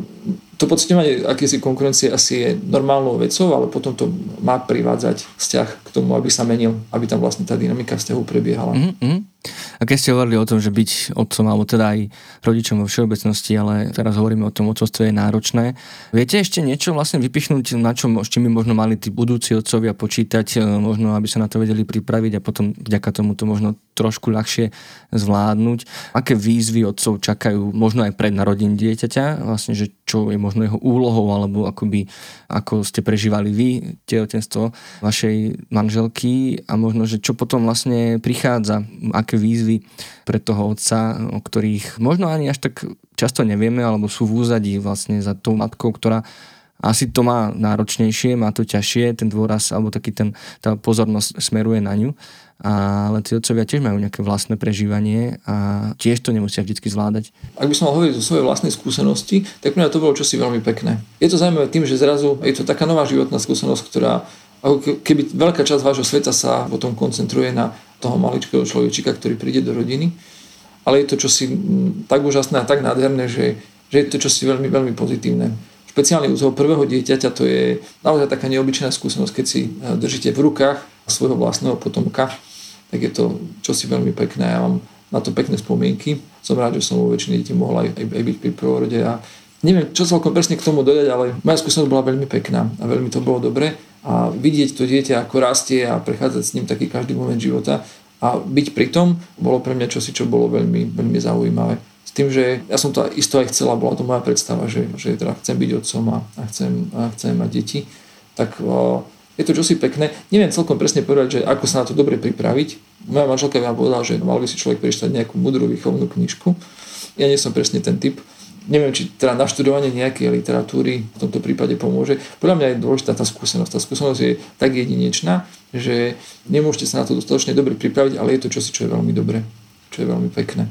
to pocitovanie akési konkurencie asi je normálnou vecou, ale potom to má privádzať vzťah k tomu, aby sa menil, aby tam vlastne tá dynamika vzťahu prebiehala. Mm-hmm. A keď ste hovorili o tom, že byť otcom, alebo teda aj rodičom vo všeobecnosti, ale teraz hovoríme o tom, otcovstve je náročné. Viete ešte niečo vlastne vypichnúť, na čom, čím by možno mali tí budúci otcovia počítať, e, možno aby sa na to vedeli pripraviť a potom vďaka tomu to možno trošku ľahšie zvládnuť. Aké výzvy otcov čakajú, možno aj pred narodením dieťaťa, vlastne, že čo je možno jeho úlohou, alebo akoby, ako ste prežívali vy tehotenstvo vašej manželky a možno, že čo potom vlastne prichádza, aké aké výzvy pre toho otca, o ktorých možno ani až tak často nevieme, alebo sú v úzadí vlastne za tou matkou, ktorá asi to má náročnejšie, má to ťažšie, ten dôraz alebo taký ten, tá pozornosť smeruje na ňu. Ale tí otcovia tiež majú nejaké vlastné prežívanie a tiež to nemusia vždy zvládať. Ak by som mal hovoriť o svojej vlastnej skúsenosti, tak mňa to bolo čosi veľmi pekné. Je to zaujímavé tým, že zrazu je to taká nová životná skúsenosť, ktorá ako keby veľká časť vášho sveta sa potom koncentruje na toho maličkého človečika, ktorý príde do rodiny. ale je to čosi tak úžasné a tak nádherné, že, že je to čosi veľmi, veľmi pozitívne. Špeciálne u toho prvého dieťaťa to je naozaj taká neobyčajná skúsenosť, keď si e, držíte v rukách svojho vlastného potomka, tak je to čosi veľmi pekné. Ja mám na to pekné spomienky. Som rád, že som vo väčšine detí mohol aj, aj, aj byť pri prvorode a neviem, čo celkom presne k tomu dodať, ale moja skúsenosť bola veľmi pekná a veľmi to bolo dobre a vidieť to dieťa, ako rastie a prechádzať s ním taký každý moment života a byť pri tom bolo pre mňa čosi, čo bolo veľmi, veľmi zaujímavé. S tým, že ja som to isto aj chcela, bola to moja predstava, že, že teda chcem byť otcom a, chcem, a chcem mať deti, tak o, je to čosi pekné. Neviem celkom presne povedať, že ako sa na to dobre pripraviť. Moja manželka mi povedala, že mal by si človek prečítať nejakú mudrú výchovnú knižku. Ja nie som presne ten typ neviem, či teda naštudovanie nejakej literatúry v tomto prípade pomôže. Podľa mňa je dôležitá tá skúsenosť. Tá skúsenosť je tak jedinečná, že nemôžete sa na to dostatočne dobre pripraviť, ale je to čosi, čo je veľmi dobré, čo je veľmi pekné.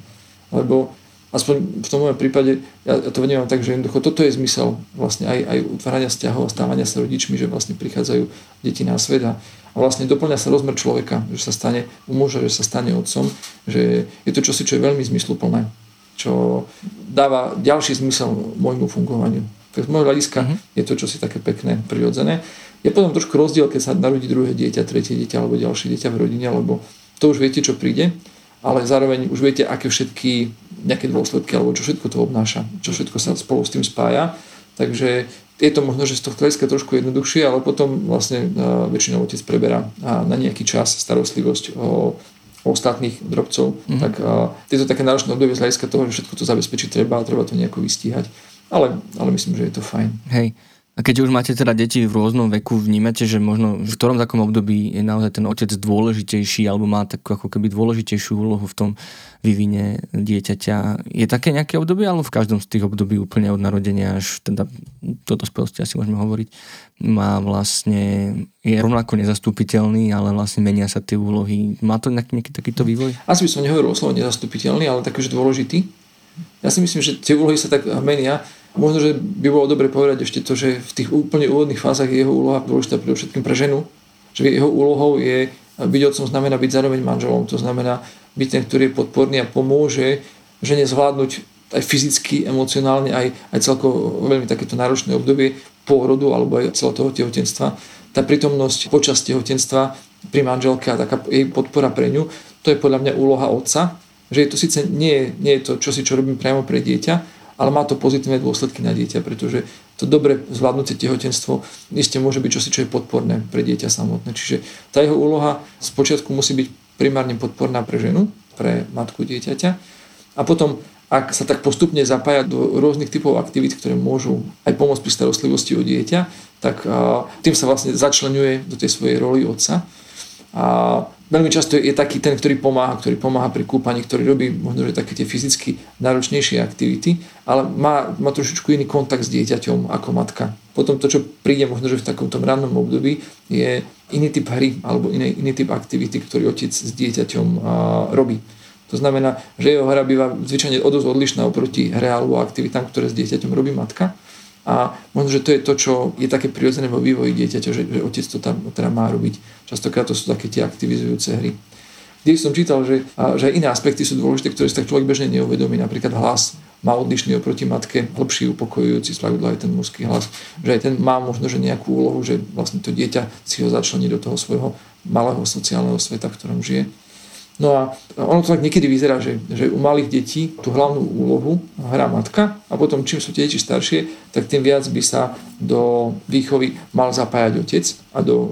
Lebo aspoň v tom mojom prípade, ja to vnímam tak, že jednoducho toto je zmysel vlastne aj, aj utvárania vzťahov a stávania sa rodičmi, že vlastne prichádzajú deti na svet a, vlastne doplňa sa rozmer človeka, že sa stane, umožňuje, že sa stane otcom, že je to čosi, čo je veľmi zmysluplné čo dáva ďalší zmysel môjmu fungovaniu. Z môjho hľadiska uh-huh. je to čosi také pekné, prirodzené. Je potom trošku rozdiel, keď sa narodí druhé dieťa, tretie dieťa alebo ďalšie dieťa v rodine, lebo to už viete, čo príde, ale zároveň už viete, aké všetky nejaké dôsledky alebo čo všetko to obnáša, čo všetko sa spolu s tým spája. Takže je to možno, že z tohto hľadiska trošku jednoduchšie, ale potom vlastne väčšinou otec preberá na nejaký čas starostlivosť o ostatných drobcov, mm-hmm. tak uh, je to také náročné obdobie z hľadiska toho, že všetko to zabezpečiť treba a treba to nejako vystíhať. Ale, ale myslím, že je to fajn. Hej. A keď už máte teda deti v rôznom veku, vnímate, že možno v ktorom takom období je naozaj ten otec dôležitejší alebo má takú ako keby dôležitejšiu úlohu v tom vyvine dieťaťa. Je také nejaké obdobie, alebo v každom z tých období úplne od narodenia až teda do dospelosti asi môžeme hovoriť, má vlastne, je rovnako nezastupiteľný, ale vlastne menia sa tie úlohy. Má to nejaký, nejaký takýto vývoj? Asi by som nehovoril o slovo nezastupiteľný, ale taký, dôležitý. Ja si myslím, že tie úlohy sa tak menia Možno, že by bolo dobre povedať ešte to, že v tých úplne úvodných fázach je jeho úloha dôležitá predovšetkým pre ženu. Že jeho úlohou je byť otcom znamená byť zároveň manželom. To znamená byť ten, ktorý je podporný a pomôže žene zvládnuť aj fyzicky, emocionálne, aj, aj celkovo veľmi takéto náročné obdobie pôrodu alebo aj celého toho tehotenstva. Tá prítomnosť počas tehotenstva pri manželke a taká jej podpora pre ňu, to je podľa mňa úloha otca, že je to síce nie, nie je to čosi, čo robím priamo pre dieťa, ale má to pozitívne dôsledky na dieťa, pretože to dobre zvládnutie tehotenstvo iste môže byť čosi, čo je podporné pre dieťa samotné. Čiže tá jeho úloha z počiatku musí byť primárne podporná pre ženu, pre matku dieťaťa a potom ak sa tak postupne zapája do rôznych typov aktivít, ktoré môžu aj pomôcť pri starostlivosti o dieťa, tak tým sa vlastne začlenuje do tej svojej roli otca. A veľmi často je taký ten, ktorý pomáha, ktorý pomáha pri kúpaní, ktorý robí možno, že také tie fyzicky náročnejšie aktivity, ale má, má trošičku iný kontakt s dieťaťom ako matka. Potom to, čo príde možno, že v takomto rannom období, je iný typ hry alebo iný, iný typ aktivity, ktorý otec s dieťaťom a, robí. To znamená, že jeho hra býva zvyčajne o odlišná oproti hre alebo aktivitám, ktoré s dieťaťom robí matka. A možno, že to je to, čo je také prirodzené vo vývoji dieťaťa, že, že otec to tam teda má robiť. Častokrát to sú také tie aktivizujúce hry. Kde som čítal, že, že iné aspekty sú dôležité, ktoré si tak človek bežne neuvedomí. Napríklad hlas má odlišný oproti matke, hlbší, upokojujúci, spravidlo aj ten mužský hlas. Že aj ten má možno že nejakú úlohu, že vlastne to dieťa si ho začlení do toho svojho malého sociálneho sveta, v ktorom žije. No a ono to tak niekedy vyzerá, že, že u malých detí tú hlavnú úlohu hrá matka a potom čím sú tie deti staršie, tak tým viac by sa do výchovy mal zapájať otec a do o,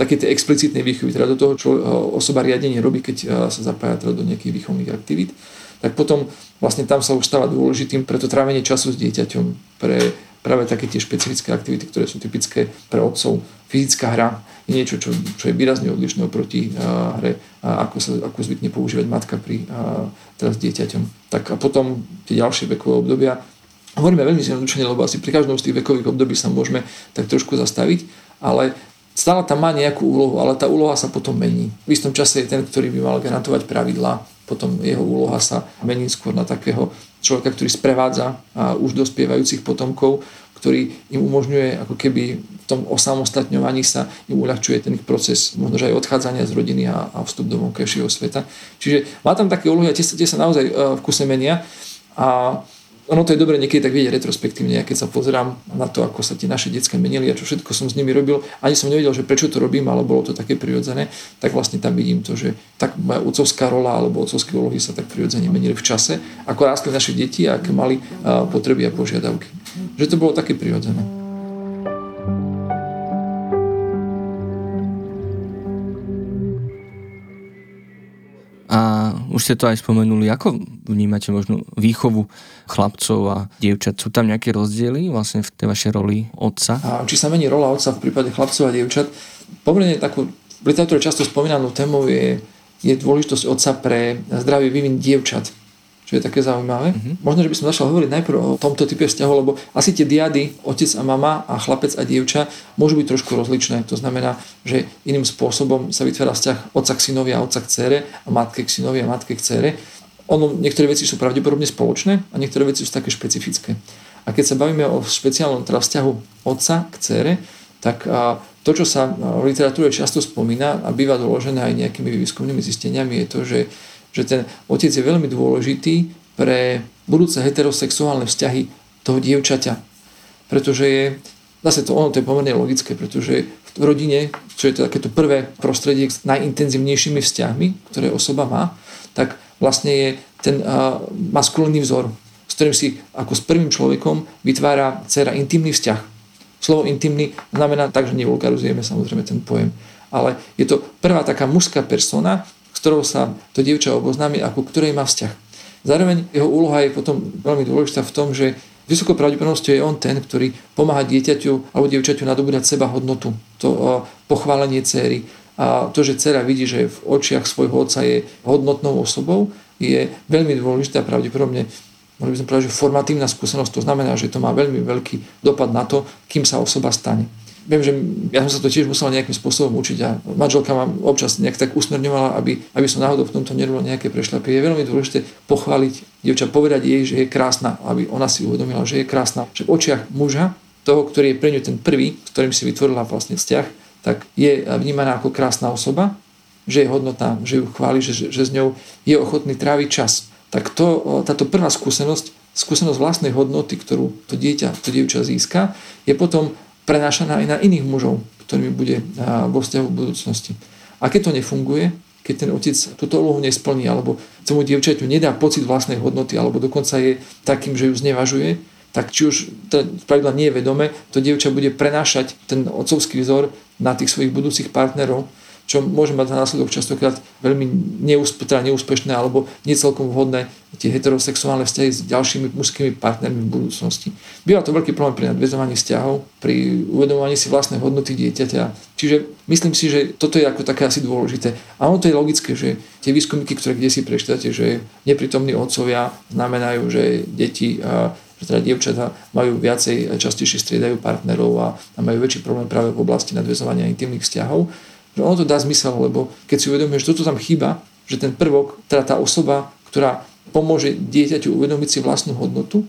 také tej explicitnej výchovy, teda do toho, čo osoba riadenie robí, keď o, sa zapája teda do nejakých výchovných aktivít, tak potom vlastne tam sa už stáva dôležitým pre to trávenie času s dieťaťom, pre práve také tie špecifické aktivity, ktoré sú typické pre otcov. Fyzická hra niečo, čo, čo je výrazne odlišné oproti uh, hre, uh, ako, sa, ako zvykne používať matka pri uh, teraz dieťaťom. Tak a potom tie ďalšie vekové obdobia, hovoríme veľmi zjednodušene, lebo asi pri každom z tých vekových období sa môžeme tak trošku zastaviť, ale stále tam má nejakú úlohu, ale tá úloha sa potom mení. V istom čase je ten, ktorý by mal garantovať pravidlá, potom jeho úloha sa mení skôr na takého človeka, ktorý sprevádza a už dospievajúcich potomkov, ktorý im umožňuje ako keby v tom osamostatňovaní sa im uľahčuje ten proces možno aj odchádzania z rodiny a, a vstup do vonkajšieho sveta. Čiže má tam také úlohy a tie, sa naozaj v kuse menia a ono to je dobre niekedy tak vidieť retrospektívne, keď sa pozerám na to, ako sa tie naše detská menili a čo všetko som s nimi robil, ani som nevedel, že prečo to robím, ale bolo to také prirodzené, tak vlastne tam vidím to, že tak moja otcovská rola alebo otcovské úlohy sa tak prirodzene menili v čase, ako rástli naše deti a aké mali potreby a požiadavky. Že to bolo také prirodzené. Už ste to aj spomenuli, ako vnímate možno výchovu chlapcov a dievčat? Sú tam nejaké rozdiely vlastne v tej vašej roli otca? A či sa mení rola otca v prípade chlapcov a dievčat? Pomerne takú v literatúre často spomínanú témou je, je dôležitosť otca pre zdravý vývin dievčat čo je také zaujímavé. Mm-hmm. Možno, že by som začal hovoriť najprv o tomto type vzťahu, lebo asi tie diady, otec a mama a chlapec a dievča môžu byť trošku rozličné. To znamená, že iným spôsobom sa vytvára vzťah otca k synovi a otca k cére a matke k synovi a matke k cére. Ono, niektoré veci sú pravdepodobne spoločné a niektoré veci sú také špecifické. A keď sa bavíme o špeciálnom teda vzťahu otca k cére, tak to, čo sa v literatúre často spomína a býva doložené aj nejakými výskumnými zisteniami, je to, že že ten otec je veľmi dôležitý pre budúce heterosexuálne vzťahy toho dievčaťa. Pretože je, zase to ono to je pomerne logické, pretože v rodine, čo je to takéto prvé prostredie s najintenzívnejšími vzťahmi, ktoré osoba má, tak vlastne je ten uh, maskulínny vzor, s ktorým si ako s prvým človekom vytvára dcera intimný vzťah. Slovo intimný znamená tak, že nevulgarizujeme samozrejme ten pojem, ale je to prvá taká mužská persona, ktorou sa to dievča oboznámi a ku ktorej má vzťah. Zároveň jeho úloha je potom veľmi dôležitá v tom, že vysokou pravdepodobnosťou je on ten, ktorý pomáha dieťaťu alebo dievčaťu nadobúdať seba hodnotu, to pochválenie céry a to, že dcera vidí, že v očiach svojho otca je hodnotnou osobou, je veľmi dôležité a pravdepodobne mohli by sme povedať, že formatívna skúsenosť, to znamená, že to má veľmi veľký dopad na to, kým sa osoba stane viem, že ja som sa to tiež musel nejakým spôsobom učiť a manželka ma občas nejak tak usmerňovala, aby, aby som náhodou v tomto nerobil nejaké prešľapy. Je veľmi dôležité pochváliť dievča, povedať jej, že je krásna, aby ona si uvedomila, že je krásna. Že v očiach muža, toho, ktorý je pre ňu ten prvý, ktorým si vytvorila vlastne vzťah, tak je vnímaná ako krásna osoba, že je hodnotná, že ju chváli, že, že s ňou je ochotný tráviť čas. Tak to, táto prvá skúsenosť, skúsenosť vlastnej hodnoty, ktorú to dieťa, to dievča získa, je potom prenášaná aj na iných mužov, ktorými bude vo vzťahu v budúcnosti. A keď to nefunguje, keď ten otec túto úlohu nesplní, alebo tomu dievčaťu nedá pocit vlastnej hodnoty, alebo dokonca je takým, že ju znevažuje, tak či už to pravidla nie je vedome, to dievča bude prenášať ten otcovský vzor na tých svojich budúcich partnerov čo môže mať za následok častokrát veľmi neúspe, teda neúspešné alebo necelkom vhodné tie heterosexuálne vzťahy s ďalšími mužskými partnermi v budúcnosti. Býva to veľký problém pri nadvezovaní vzťahov, pri uvedomovaní si vlastnej hodnoty dieťaťa. Čiže myslím si, že toto je ako také asi dôležité. A ono to je logické, že tie výskumky, ktoré kde si prečítate, že neprítomní otcovia znamenajú, že deti že teda dievčatá majú viacej, častejšie striedajú partnerov a, a majú väčší problém práve v oblasti nadvezovania intimných vzťahov že ono to dá zmysel, lebo keď si uvedomíme, že toto tam chýba, že ten prvok, teda tá osoba, ktorá pomôže dieťaťu uvedomiť si vlastnú hodnotu,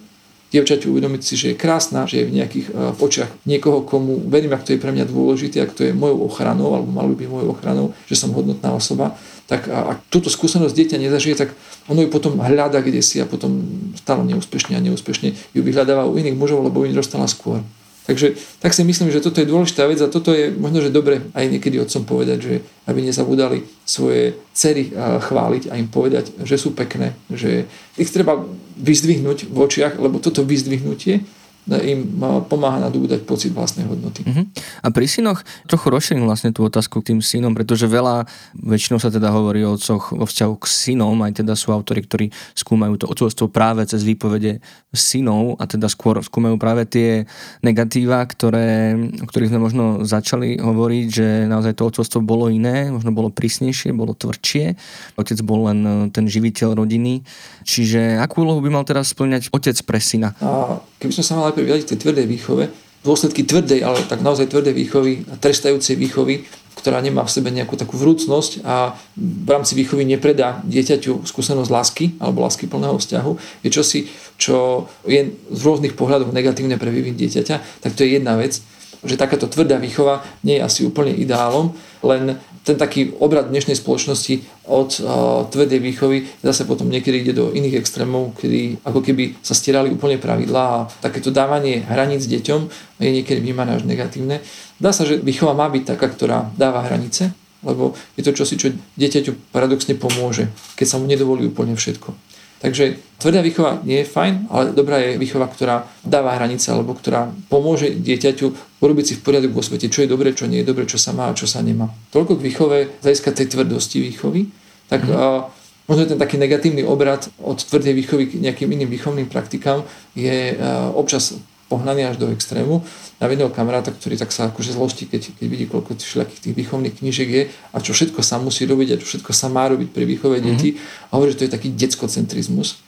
dievčaťu uvedomiť si, že je krásna, že je v nejakých v očiach niekoho, komu verím, ak to je pre mňa dôležité, ak to je mojou ochranou, alebo malo byť mojou ochranou, že som hodnotná osoba, tak ak túto skúsenosť dieťa nezažije, tak ono ju potom hľada kde si a potom stále neúspešne a neúspešne ju vyhľadáva u iných mužov, lebo ju nedostala skôr. Takže tak si myslím, že toto je dôležitá vec a toto je možno, že dobre aj niekedy otcom povedať, že aby nezabudali svoje cery chváliť a im povedať, že sú pekné, že ich treba vyzdvihnúť v očiach, lebo toto vyzdvihnutie im pomáha nadobúdať pocit vlastnej hodnoty. Uh-huh. A pri synoch trochu rozšíril vlastne tú otázku k tým synom, pretože veľa, väčšinou sa teda hovorí o otcoch vo vzťahu k synom, aj teda sú autory, ktorí skúmajú to otcovstvo práve cez výpovede synov a teda skôr skúmajú práve tie negatíva, ktoré, o ktorých sme možno začali hovoriť, že naozaj to otcovstvo bolo iné, možno bolo prísnejšie, bolo tvrdšie. Otec bol len ten živiteľ rodiny. Čiže akú úlohu by mal teraz splňať otec pre syna? A keby som sa mal najprv vyjadriť tej tvrdej výchove, dôsledky tvrdej, ale tak naozaj tvrdej výchovy a trestajúcej výchovy, ktorá nemá v sebe nejakú takú vrúcnosť a v rámci výchovy nepredá dieťaťu skúsenosť lásky alebo lásky plného vzťahu, je čosi, čo je z rôznych pohľadov negatívne pre vývin dieťaťa, tak to je jedna vec že takáto tvrdá výchova nie je asi úplne ideálom, len ten taký obrad dnešnej spoločnosti od uh, tvrdej výchovy zase potom niekedy ide do iných extrémov, kedy ako keby sa stierali úplne pravidlá a takéto dávanie hraníc deťom je niekedy vnímané až negatívne. Dá sa, že výchova má byť taká, ktorá dáva hranice, lebo je to čosi, čo dieťaťu paradoxne pomôže, keď sa mu nedovolí úplne všetko. Takže tvrdá výchova nie je fajn, ale dobrá je výchova, ktorá dáva hranice alebo ktorá pomôže dieťaťu urobiť si v poriadok vo svete, čo je dobre, čo nie je dobre, čo sa má a čo sa nemá. Toľko k výchove z hľadiska tej tvrdosti výchovy. Tak mm. uh, možno ten taký negatívny obrad od tvrdej výchovy k nejakým iným výchovným praktikám je občas pohnaný až do extrému. Na jedného kamaráta, ktorý tak sa akože zloží, keď, keď vidí, koľko všelijakých tých výchovných knížek je a čo všetko sa musí robiť a čo všetko sa má robiť pri výchove mm-hmm. detí. A hovorí, že to je taký deckocentrizmus.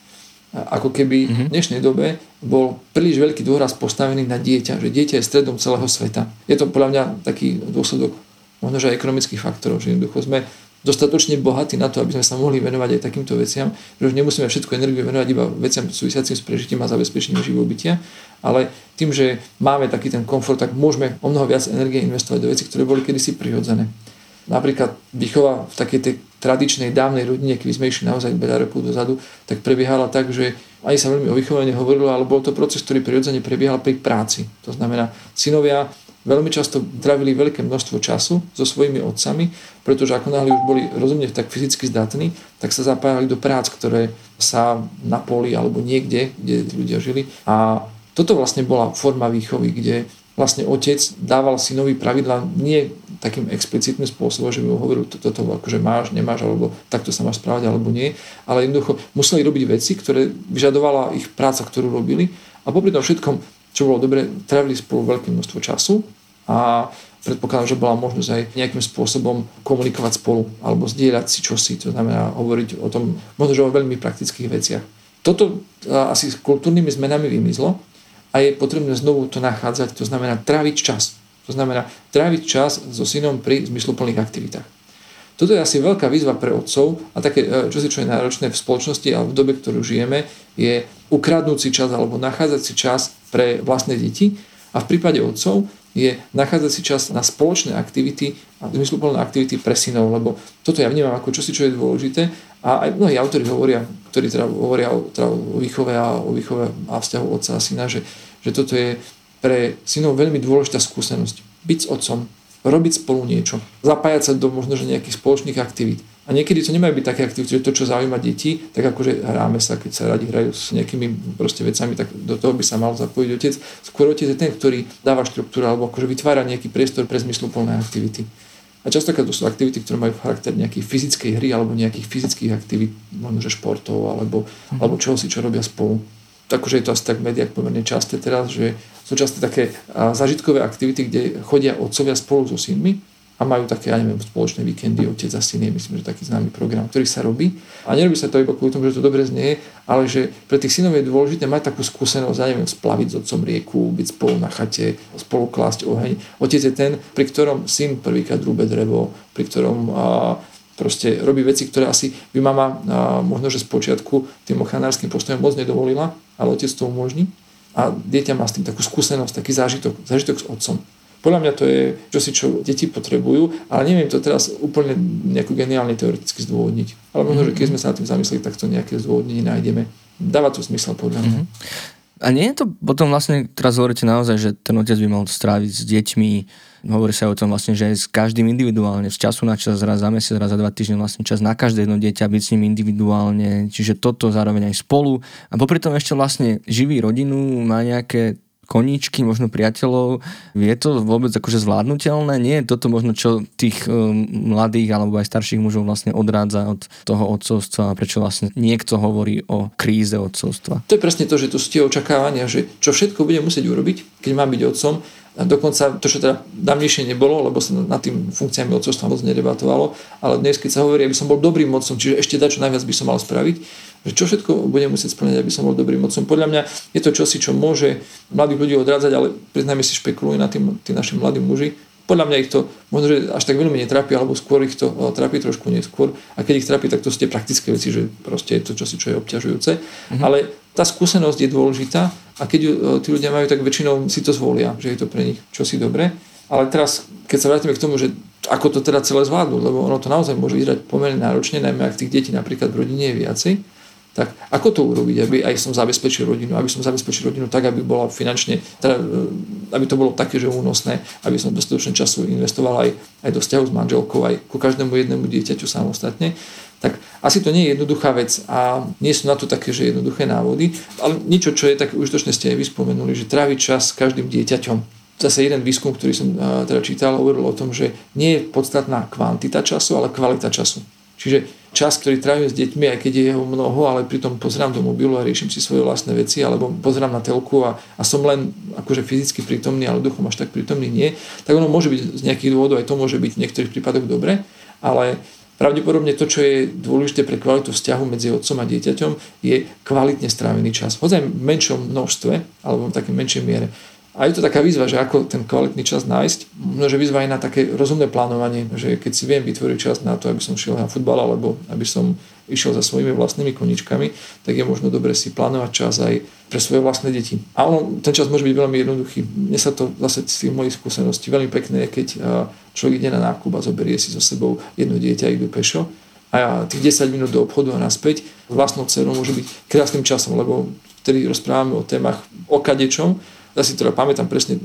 Ako keby mm-hmm. v dnešnej dobe bol príliš veľký dôraz postavený na dieťa, že dieťa je stredom celého sveta. Je to podľa mňa taký dôsledok možno, že aj ekonomických faktorov, že jednoducho sme dostatočne bohatí na to, aby sme sa mohli venovať aj takýmto veciam, že už nemusíme všetku energiu venovať iba veciam súvisiacim s prežitím a zabezpečením živobytia, ale tým, že máme taký ten komfort, tak môžeme o mnoho viac energie investovať do vecí, ktoré boli kedysi prirodzené. Napríklad výchova v takej tej tradičnej dávnej rodine, keď sme išli naozaj veľa rokov dozadu, tak prebiehala tak, že ani sa veľmi o výchove nehovorilo, ale bol to proces, ktorý prirodzene prebiehal pri práci. To znamená, synovia veľmi často trávili veľké množstvo času so svojimi otcami, pretože ako náhle už boli rozumne tak fyzicky zdatní, tak sa zapájali do prác, ktoré sa na poli alebo niekde, kde ľudia žili. A toto vlastne bola forma výchovy, kde vlastne otec dával synovi pravidla nie takým explicitným spôsobom, že mu hovoril, toto to, akože máš, nemáš, alebo takto sa máš správať, alebo nie, ale jednoducho museli robiť veci, ktoré vyžadovala ich práca, ktorú robili a popri tom všetkom čo bolo dobre, trávili spolu veľké množstvo času a predpokladám, že bola možnosť aj nejakým spôsobom komunikovať spolu alebo zdieľať si čosi, to znamená hovoriť o tom, možno že o veľmi praktických veciach. Toto asi s kultúrnymi zmenami vymizlo a je potrebné znovu to nachádzať, to znamená tráviť čas. To znamená tráviť čas so synom pri zmysluplných aktivitách. Toto je asi veľká výzva pre otcov a také, e, čo si čo je náročné v spoločnosti a v dobe, ktorú žijeme, je ukradnúť si čas alebo nachádzať si čas pre vlastné deti a v prípade otcov je nachádzať si čas na spoločné aktivity a zmysluplné aktivity pre synov, lebo toto ja vnímam ako čosi, čo je dôležité a aj mnohí autori hovoria, ktorí teda hovoria o, teda o výchove a o výchove a vzťahu otca a syna, že, že toto je pre synov veľmi dôležitá skúsenosť. Byť s otcom, robiť spolu niečo, zapájať sa do možno že nejakých spoločných aktivít. A niekedy to nemajú byť také aktivity, že to, čo zaujíma deti, tak akože hráme sa, keď sa radi hrajú s nejakými proste vecami, tak do toho by sa mal zapojiť otec. Skôr otec je ten, ktorý dáva štruktúru alebo akože vytvára nejaký priestor pre zmysluplné aktivity. A častokrát to sú aktivity, ktoré majú charakter nejakej fyzickej hry alebo nejakých fyzických aktivít, možno že športov alebo, mm. alebo čoho si, čo robia spolu akože je to asi tak v médiách pomerne časté teraz, že sú často také zažitkové aktivity, kde chodia otcovia spolu so synmi a majú také, ja neviem, spoločné víkendy, otec a syn je, myslím, že taký známy program, ktorý sa robí. A nerobí sa to iba kvôli tomu, že to dobre znie, ale že pre tých synov je dôležité mať takú skúsenosť, ja neviem, splaviť s otcom rieku, byť spolu na chate, spolu klásť oheň. Otec je ten, pri ktorom syn prvýkrát rúbe drevo, pri ktorom a, proste robí veci, ktoré asi by mama a, možno, že z počiatku tým ochranárským postojom moc nedovolila, ale otec to umožní. A dieťa má s tým takú skúsenosť, taký zážitok, zážitok s otcom. Podľa mňa to je čosi, čo deti potrebujú, ale neviem to teraz úplne nejako geniálne teoreticky zdôvodniť. Ale možno, že keď sme sa nad tým zamysleli, tak to nejaké zdôvodnenie nájdeme. Dáva to zmysel podľa mňa. Mm-hmm. A nie je to potom vlastne, teraz hovoríte naozaj, že ten otec by mal stráviť s deťmi, hovorí sa o tom vlastne, že aj s každým individuálne, z času na čas, raz za mesiac, raz za dva týždne vlastne čas na každé jedno dieťa, byť s ním individuálne, čiže toto zároveň aj spolu. A popri tom ešte vlastne živí rodinu, má nejaké koníčky, možno priateľov. Je to vôbec akože zvládnutelné? Nie je toto možno, čo tých um, mladých alebo aj starších mužov vlastne odrádza od toho odcovstva a prečo vlastne niekto hovorí o kríze odcovstva? To je presne to, že tu sú tie očakávania, že čo všetko bude musieť urobiť, keď má byť otcom, a dokonca to, čo teda dávnejšie nebolo, lebo sa nad tým funkciami odcovstva moc nedebatovalo, ale dnes, keď sa hovorí, aby som bol dobrým otcom, čiže ešte dať najviac by som mal spraviť, že čo všetko budem musieť splňať, aby som bol dobrým otcom. Podľa mňa je to čosi, čo môže mladých ľudí odrádzať, ale priznajme si, špekulujú na tým tí naši mladí muži, podľa mňa ich to možno, že až tak veľmi netrápi, alebo skôr ich to trápi trošku neskôr. A keď ich trápi, tak to sú tie praktické veci, že proste je to čosi, čo je obťažujúce. Mm-hmm. Ale tá skúsenosť je dôležitá a keď ju tí ľudia majú, tak väčšinou si to zvolia, že je to pre nich čosi dobré. Ale teraz, keď sa vrátime k tomu, že ako to teda celé zvládnuť, lebo ono to naozaj môže vyzerať pomerne náročne, najmä ak tých detí napríklad v rodine je viacej, tak ako to urobiť, aby aj som zabezpečil rodinu, aby som zabezpečil rodinu tak, aby bola finančne, teda, e, aby to bolo také, že únosné, aby som dostatočne času investoval aj, aj do vzťahu s manželkou, aj ku každému jednému dieťaťu samostatne, tak asi to nie je jednoduchá vec a nie sú na to také, že jednoduché návody, ale niečo, čo je tak užitočné ste aj vyspomenuli, že tráviť čas s každým dieťaťom, zase jeden výskum, ktorý som e, teda čítal, hovoril o tom, že nie je podstatná kvantita času, ale kvalita času. Čiže čas, ktorý trávim s deťmi, aj keď je jeho mnoho, ale pritom pozerám do mobilu a riešim si svoje vlastné veci, alebo pozerám na telku a, a som len akože fyzicky prítomný, ale duchom až tak prítomný nie, tak ono môže byť z nejakých dôvodov, aj to môže byť v niektorých prípadoch dobre, ale pravdepodobne to, čo je dôležité pre kvalitu vzťahu medzi otcom a dieťaťom, je kvalitne strávený čas. Hoď v menšom množstve, alebo v takej menšej miere. A je to taká výzva, že ako ten kvalitný čas nájsť. Možno, že výzva je na také rozumné plánovanie, že keď si viem vytvoriť čas na to, aby som šiel na futbal alebo aby som išiel za svojimi vlastnými koničkami, tak je možno dobre si plánovať čas aj pre svoje vlastné deti. A ono, ten čas môže byť veľmi jednoduchý. Mne sa to zase z tých mojich skúseností veľmi pekné, keď človek ide na nákup a zoberie si so sebou jedno dieťa idú pešo a tých 10 minút do obchodu a naspäť vlastnou dcerou môže byť krásnym časom, lebo vtedy rozprávame o témach o kadečom, ja si teda pamätám presne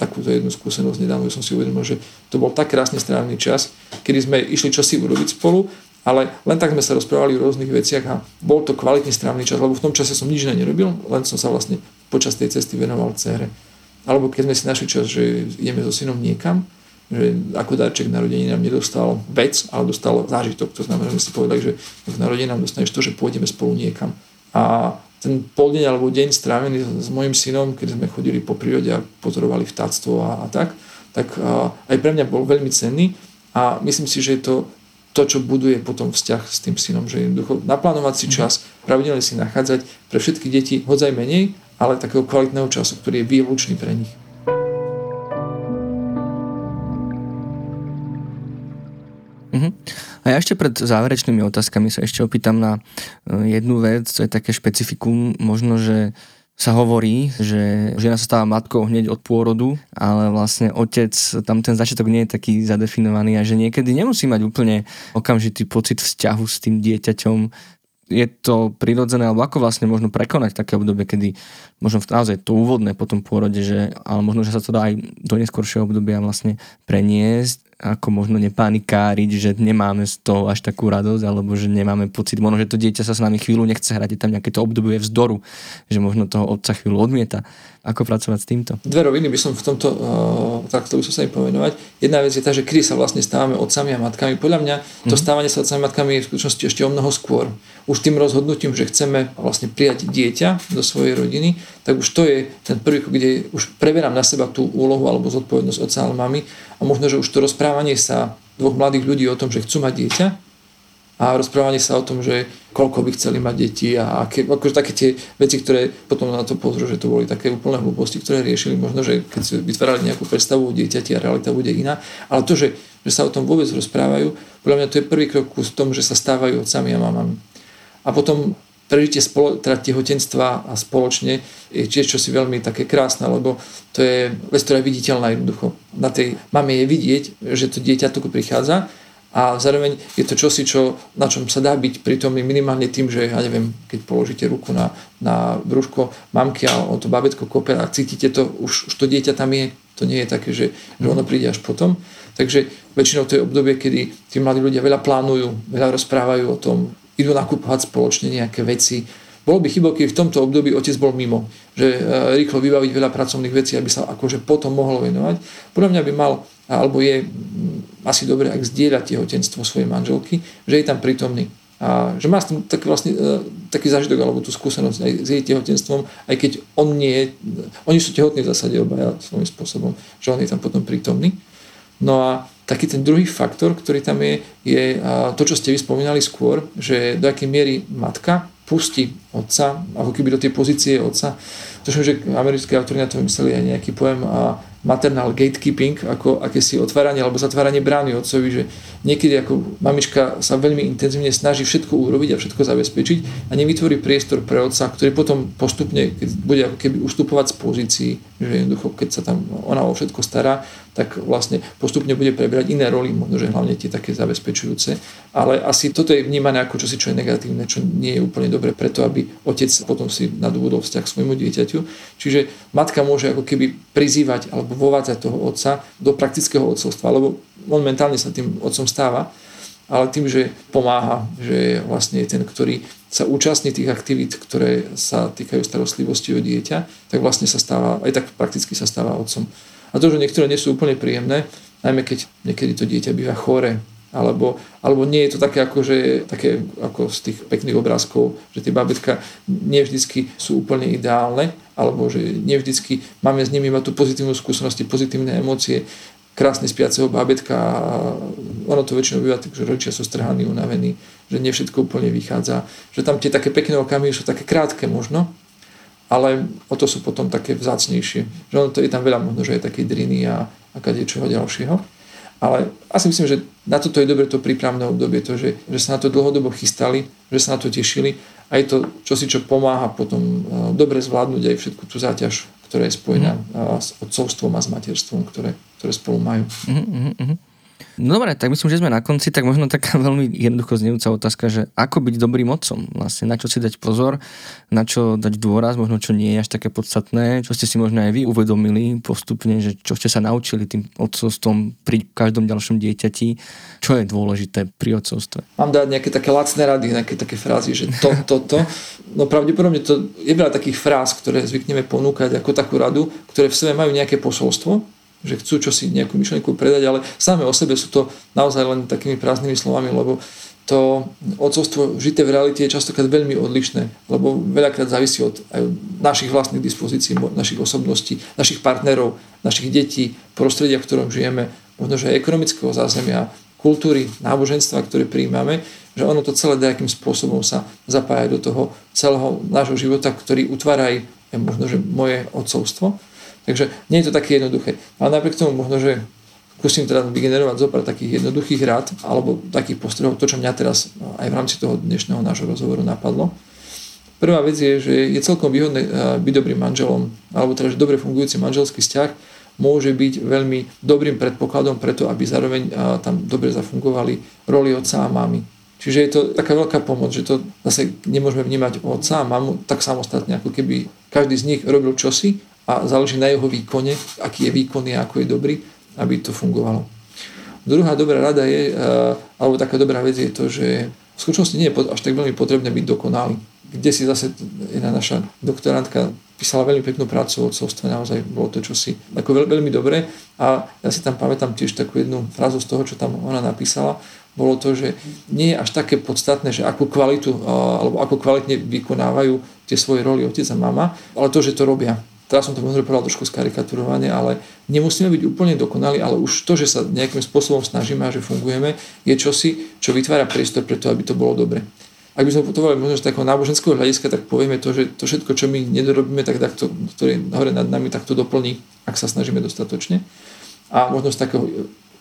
takúto jednu skúsenosť nedávno, som si uvedomil, že to bol tak krásne strávny čas, kedy sme išli čosi urobiť spolu, ale len tak sme sa rozprávali o rôznych veciach a bol to kvalitný strávny čas, lebo v tom čase som nič nerobil, len som sa vlastne počas tej cesty venoval cére. Alebo keď sme si našli čas, že ideme so synom niekam, že ako darček narodení nám nedostal vec, ale dostal zážitok. To znamená, že sme si povedali, že k narodeninám dostaneš to, že pôjdeme spolu niekam. A ten poldeň alebo deň strávený s mojim synom, keď sme chodili po prírode a pozorovali vtáctvo a, a tak, tak a, aj pre mňa bol veľmi cenný a myslím si, že je to to, čo buduje potom vzťah s tým synom, že jednoducho naplánovať si mhm. čas, pravidelne si nachádzať pre všetky deti, hoď aj menej, ale takého kvalitného času, ktorý je výlučný pre nich. Mm-hmm. Ja ešte pred záverečnými otázkami sa ešte opýtam na e, jednu vec, co je také špecifikum, možno, že sa hovorí, že žena sa stáva matkou hneď od pôrodu, ale vlastne otec, tam ten začiatok nie je taký zadefinovaný a že niekedy nemusí mať úplne okamžitý pocit vzťahu s tým dieťaťom, je to prirodzené, alebo ako vlastne možno prekonať také obdobie, kedy možno naozaj to úvodné po tom pôrode, že, ale možno, že sa to dá aj do neskôršieho obdobia vlastne preniesť ako možno nepanikáriť, že nemáme z toho až takú radosť, alebo že nemáme pocit, možno, že to dieťa sa s nami chvíľu nechce hrať, je tam nejaké to obdobie vzdoru, že možno toho otca chvíľu odmieta. Ako pracovať s týmto? Dve roviny by som v tomto, uh, takto by som sa im pomenovať. Jedna vec je tá, že kedy sa vlastne stávame otcami a matkami. Podľa mňa to mm. stávanie sa otcami a matkami je v skutočnosti ešte o mnoho skôr. Už tým rozhodnutím, že chceme vlastne prijať dieťa do svojej rodiny, tak už to je ten prvý kde už preberám na seba tú úlohu alebo zodpovednosť otca alebo mamy a možno, že už to rozprávanie sa dvoch mladých ľudí o tom, že chcú mať dieťa, a rozprávanie sa o tom, že koľko by chceli mať deti a aké, akože také tie veci, ktoré potom na to pozrú, že to boli také úplné hlúposti, ktoré riešili. Možno, že keď si vytvárali nejakú predstavu o dieťati a realita bude iná. Ale to, že, že sa o tom vôbec rozprávajú, podľa mňa to je prvý krok k tomu, že sa stávajú otcami a mamami. A potom prežitie spolo, teda tehotenstva a spoločne je tiež čosi veľmi také krásne, lebo to je vec, ktorá je viditeľná jednoducho. Na tej mame je vidieť, že to dieťa tu prichádza a zároveň je to čosi, čo, na čom sa dá byť prítomný minimálne tým, že ja neviem, keď položíte ruku na, na brúško mamky a on to babetko kope a cítite to, už, už to dieťa tam je, to nie je také, že, že ono príde až potom. Takže väčšinou to je obdobie, kedy tí mladí ľudia veľa plánujú, veľa rozprávajú o tom, idú nakúpovať spoločne nejaké veci. Bolo by chybou, keď v tomto období otec bol mimo, že e, rýchlo vybaviť veľa pracovných vecí, aby sa akože potom mohol venovať. Podľa mňa by mal alebo je asi dobré, ak zdieľa tehotenstvo svojej manželky, že je tam prítomný. A že má taký, vlastne, e, taký zážitok alebo tú skúsenosť aj s jej tehotenstvom, aj keď on nie je, oni sú tehotní v zásade obaja svojím spôsobom, že on je tam potom prítomný. No a taký ten druhý faktor, ktorý tam je, je to, čo ste vyspomínali skôr, že do akej miery matka pustí otca, ako keby do tej pozície otca. Tuším, že americké autory na to vymysleli aj nejaký pojem a maternal gatekeeping, ako akési otváranie alebo zatváranie brány otcovi, že niekedy ako mamička sa veľmi intenzívne snaží všetko urobiť a všetko zabezpečiť a nevytvorí priestor pre otca, ktorý potom postupne, keď bude ako keby ustupovať z pozícií, že jednoducho, keď sa tam ona o všetko stará, tak vlastne postupne bude preberať iné roly, možno, že hlavne tie také zabezpečujúce. Ale asi toto je vnímané ako čosi, čo je negatívne, čo nie je úplne dobre preto, aby otec potom si nadobudol vzťah k svojmu dieťaťu. Čiže matka môže ako keby prizývať alebo vovádzať toho otca do praktického otcovstva, lebo on mentálne sa tým otcom stáva, ale tým, že pomáha, že je vlastne ten, ktorý sa účastní tých aktivít, ktoré sa týkajú starostlivosti o dieťa, tak vlastne sa stáva, aj tak prakticky sa stáva otcom. A to, že niektoré nie sú úplne príjemné, najmä keď niekedy to dieťa býva chore, alebo, alebo nie je to také ako, že, také ako z tých pekných obrázkov, že tie babetka nie vždycky sú úplne ideálne, alebo že nie vždycky máme s nimi mať tú pozitívnu skúsenosť, pozitívne emócie, krásne spiaceho bábetka a ono to väčšinou býva tak, že rodičia sú strhaní, unavení, že nie všetko úplne vychádza, že tam tie také pekné okamihy sú také krátke možno, ale o to sú potom také vzácnejšie. Že ono to je tam veľa možno, že je také driny a, a kadečoho ďalšieho. Ale asi myslím, že na toto je dobre to prípravné obdobie, to, že, že sa na to dlhodobo chystali, že sa na to tešili a je to čosi, čo pomáha potom e, dobre zvládnuť aj všetku tú záťaž, ktorá je spojená mm. s otcovstvom a s materstvom, ktoré, ktoré spolu majú. Mm-hmm. No dobre, tak myslím, že sme na konci, tak možno taká [laughs] veľmi jednoducho znejúca otázka, že ako byť dobrým otcom, vlastne na čo si dať pozor, na čo dať dôraz, možno čo nie je až také podstatné, čo ste si možno aj vy uvedomili postupne, že čo ste sa naučili tým otcovstvom pri každom ďalšom dieťati, čo je dôležité pri otcovstve. Mám dať nejaké také lacné rady, nejaké také frázy, že to, to, to. No pravdepodobne to je veľa takých fráz, ktoré zvykneme ponúkať ako takú radu, ktoré v sebe majú nejaké posolstvo, že chcú čosi nejakú myšlienku predať, ale same o sebe sú to naozaj len takými prázdnymi slovami, lebo to odcovstvo žité v realite je častokrát veľmi odlišné, lebo veľakrát závisí od našich vlastných dispozícií, našich osobností, našich partnerov, našich detí, prostredia, v ktorom žijeme, možno že aj ekonomického zázemia, kultúry, náboženstva, ktoré príjmame, že ono to celé nejakým spôsobom sa zapája do toho celého nášho života, ktorý utvára aj možno, že moje odcovstvo. Takže nie je to také jednoduché. Ale napriek tomu možno, že skúsim teda vygenerovať zo pár takých jednoduchých rád alebo takých postrehov, to, čo mňa teraz aj v rámci toho dnešného nášho rozhovoru napadlo. Prvá vec je, že je celkom výhodné eh, byť dobrým manželom, alebo teda, že dobre fungujúci manželský vzťah môže byť veľmi dobrým predpokladom preto, aby zároveň eh, tam dobre zafungovali roli otca a mamy. Čiže je to taká veľká pomoc, že to zase nemôžeme vnímať otca a mamu tak samostatne, ako keby každý z nich robil čosi a záleží na jeho výkone, aký je výkonný ako je dobrý, aby to fungovalo. Druhá dobrá rada je, eh, alebo taká dobrá vec je to, že v skutočnosti nie je až tak veľmi potrebné byť dokonalý. Kde si zase jedna naša doktorantka písala veľmi peknú prácu o odcovstve, naozaj bolo to čosi ako veľ, veľmi dobré a ja si tam pamätám tiež takú jednu frázu z toho, čo tam ona napísala, bolo to, že nie je až také podstatné, že akú kvalitu eh, alebo ako kvalitne vykonávajú tie svoje roli otec a mama, ale to, že to robia teraz som to povedal trošku skarikaturovane, ale nemusíme byť úplne dokonali, ale už to, že sa nejakým spôsobom snažíme a že fungujeme, je čosi, čo vytvára priestor pre to, aby to bolo dobre. Ak by sme putovali možno z takého náboženského hľadiska, tak povieme to, že to všetko, čo my nedorobíme, tak takto, ktoré je hore nad nami, tak to doplní, ak sa snažíme dostatočne. A možno z takého,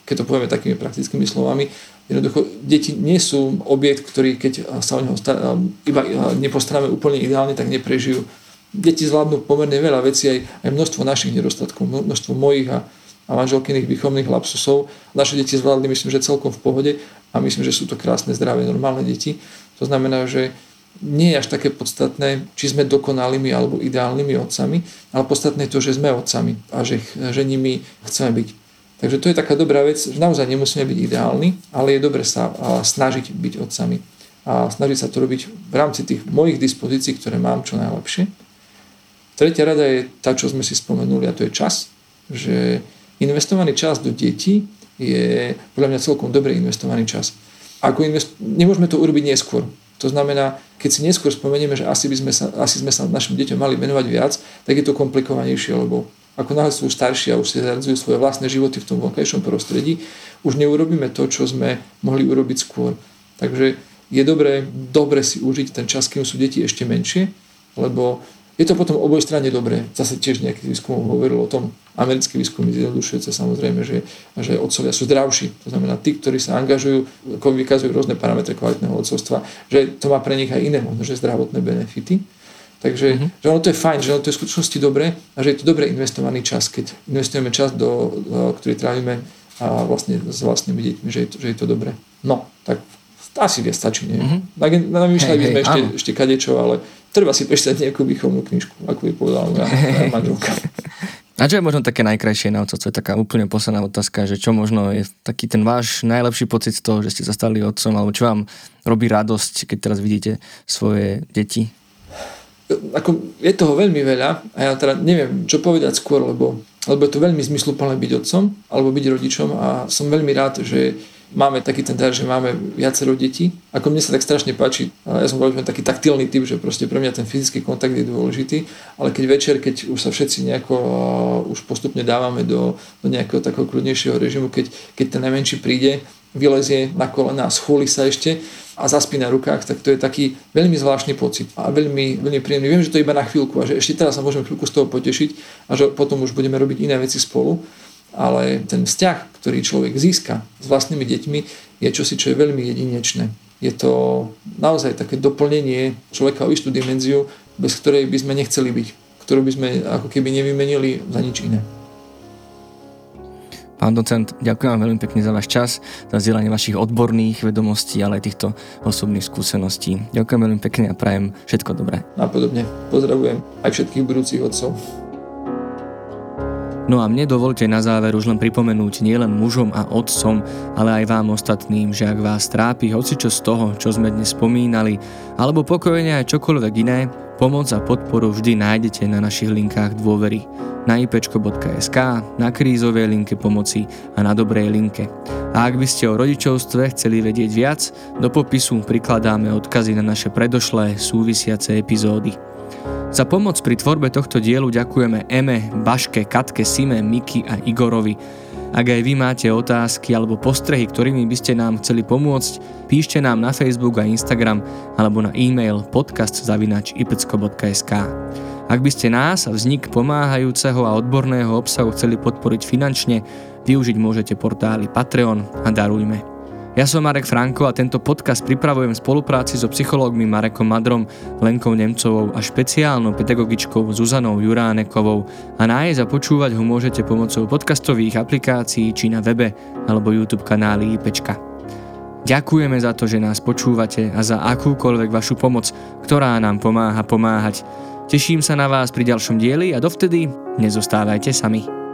keď to povieme takými praktickými slovami, jednoducho deti nie sú objekt, ktorý keď sa o neho iba nepostaráme úplne ideálne, tak neprežijú deti zvládnu pomerne veľa vecí, aj, aj množstvo našich nedostatkov, množstvo mojich a, a manželkyných výchovných lapsusov. Naše deti zvládli, myslím, že celkom v pohode a myslím, že sú to krásne, zdravé, normálne deti. To znamená, že nie je až také podstatné, či sme dokonalými alebo ideálnymi otcami, ale podstatné je to, že sme otcami a že, že nimi chceme byť. Takže to je taká dobrá vec, že naozaj nemusíme byť ideálni, ale je dobre sa snažiť byť otcami a snažiť sa to robiť v rámci tých mojich dispozícií, ktoré mám čo najlepšie. Tretia rada je tá, čo sme si spomenuli, a to je čas. Že investovaný čas do detí je podľa mňa celkom dobre investovaný čas. Ako invest... Nemôžeme to urobiť neskôr. To znamená, keď si neskôr spomenieme, že asi, by sme sa, asi sme sa našim deťom mali venovať viac, tak je to komplikovanejšie, lebo ako náhle sú starší a už si zradzujú svoje vlastné životy v tom vonkajšom prostredí, už neurobíme to, čo sme mohli urobiť skôr. Takže je dobré, dobre si užiť ten čas, kým sú deti ešte menšie, lebo Je to potom oboj strane dobré. Zase tiež nejaký výskum hovoril o tom, americký výskum zjednodušujúce samozrejme, že, že otcovia sú zdravší. To znamená, tí, ktorí sa angažujú, vykazujú rôzne parametre kvalitného otcovstva, že to má pre nich aj iné možno, že zdravotné benefity. Takže mm-hmm. že ono to je fajn, že ono to je v skutočnosti dobré a že je to dobre investovaný čas, keď investujeme čas, do, do ktorý trávime a vlastne s vlastnými deťmi, že je to, že je to dobré. No, tak asi viac stačí, nie? Mm-hmm. Namýšľali by sme ešte, ešte kadečo, ale treba si prečítať nejakú výchovnú knižku, ako by povedala moja, moja [laughs] manželka. A čo je možno také najkrajšie na otcovstvo? Je taká úplne posledná otázka, že čo možno je taký ten váš najlepší pocit z toho, že ste sa stali otcom, alebo čo vám robí radosť, keď teraz vidíte svoje deti? Ako, je toho veľmi veľa a ja teda neviem, čo povedať skôr, lebo, lebo je to veľmi zmysluplné byť otcom alebo byť rodičom a som veľmi rád, že máme taký ten dar, že máme viacero detí. Ako mne sa tak strašne páči, ja som veľmi taký taktilný typ, že proste pre mňa ten fyzický kontakt je dôležitý, ale keď večer, keď už sa všetci nejako už postupne dávame do, do nejakého takého kľudnejšieho režimu, keď, keď ten najmenší príde, vylezie na kolena a schúli sa ešte a zaspí na rukách, tak to je taký veľmi zvláštny pocit a veľmi, veľmi príjemný. Viem, že to je iba na chvíľku a že ešte teraz sa môžeme chvíľku z toho potešiť a že potom už budeme robiť iné veci spolu ale ten vzťah, ktorý človek získa s vlastnými deťmi, je čosi, čo je veľmi jedinečné. Je to naozaj také doplnenie človeka o istú dimenziu, bez ktorej by sme nechceli byť, ktorú by sme ako keby nevymenili za nič iné. Pán docent, ďakujem vám veľmi pekne za váš čas, za zdieľanie vašich odborných vedomostí, ale aj týchto osobných skúseností. Ďakujem veľmi pekne a prajem všetko dobré. Napodobne. Pozdravujem aj všetkých budúcich otcov. No a mne dovolte na záver už len pripomenúť nielen mužom a otcom, ale aj vám ostatným, že ak vás trápi hocičo z toho, čo sme dnes spomínali, alebo pokojne aj čokoľvek iné, pomoc a podporu vždy nájdete na našich linkách dôvery na ipečko.sk, na krízovej linke pomoci a na dobrej linke. A ak by ste o rodičovstve chceli vedieť viac, do popisu prikladáme odkazy na naše predošlé súvisiace epizódy. Za pomoc pri tvorbe tohto dielu ďakujeme Eme, Baške, Katke, Sime, Miki a Igorovi. Ak aj vy máte otázky alebo postrehy, ktorými by ste nám chceli pomôcť, píšte nám na Facebook a Instagram alebo na e-mail podcast.ipecko.sk. Ak by ste nás a vznik pomáhajúceho a odborného obsahu chceli podporiť finančne, využiť môžete portály Patreon a Darujme. Ja som Marek Franko a tento podcast pripravujem v spolupráci so psychológmi Marekom Madrom, Lenkou Nemcovou a špeciálnou pedagogičkou Zuzanou Juránekovou a nájsť a počúvať ho môžete pomocou podcastových aplikácií či na webe alebo YouTube kanáli IPčka. Ďakujeme za to, že nás počúvate a za akúkoľvek vašu pomoc, ktorá nám pomáha pomáhať. Teším sa na vás pri ďalšom dieli a dovtedy nezostávajte sami.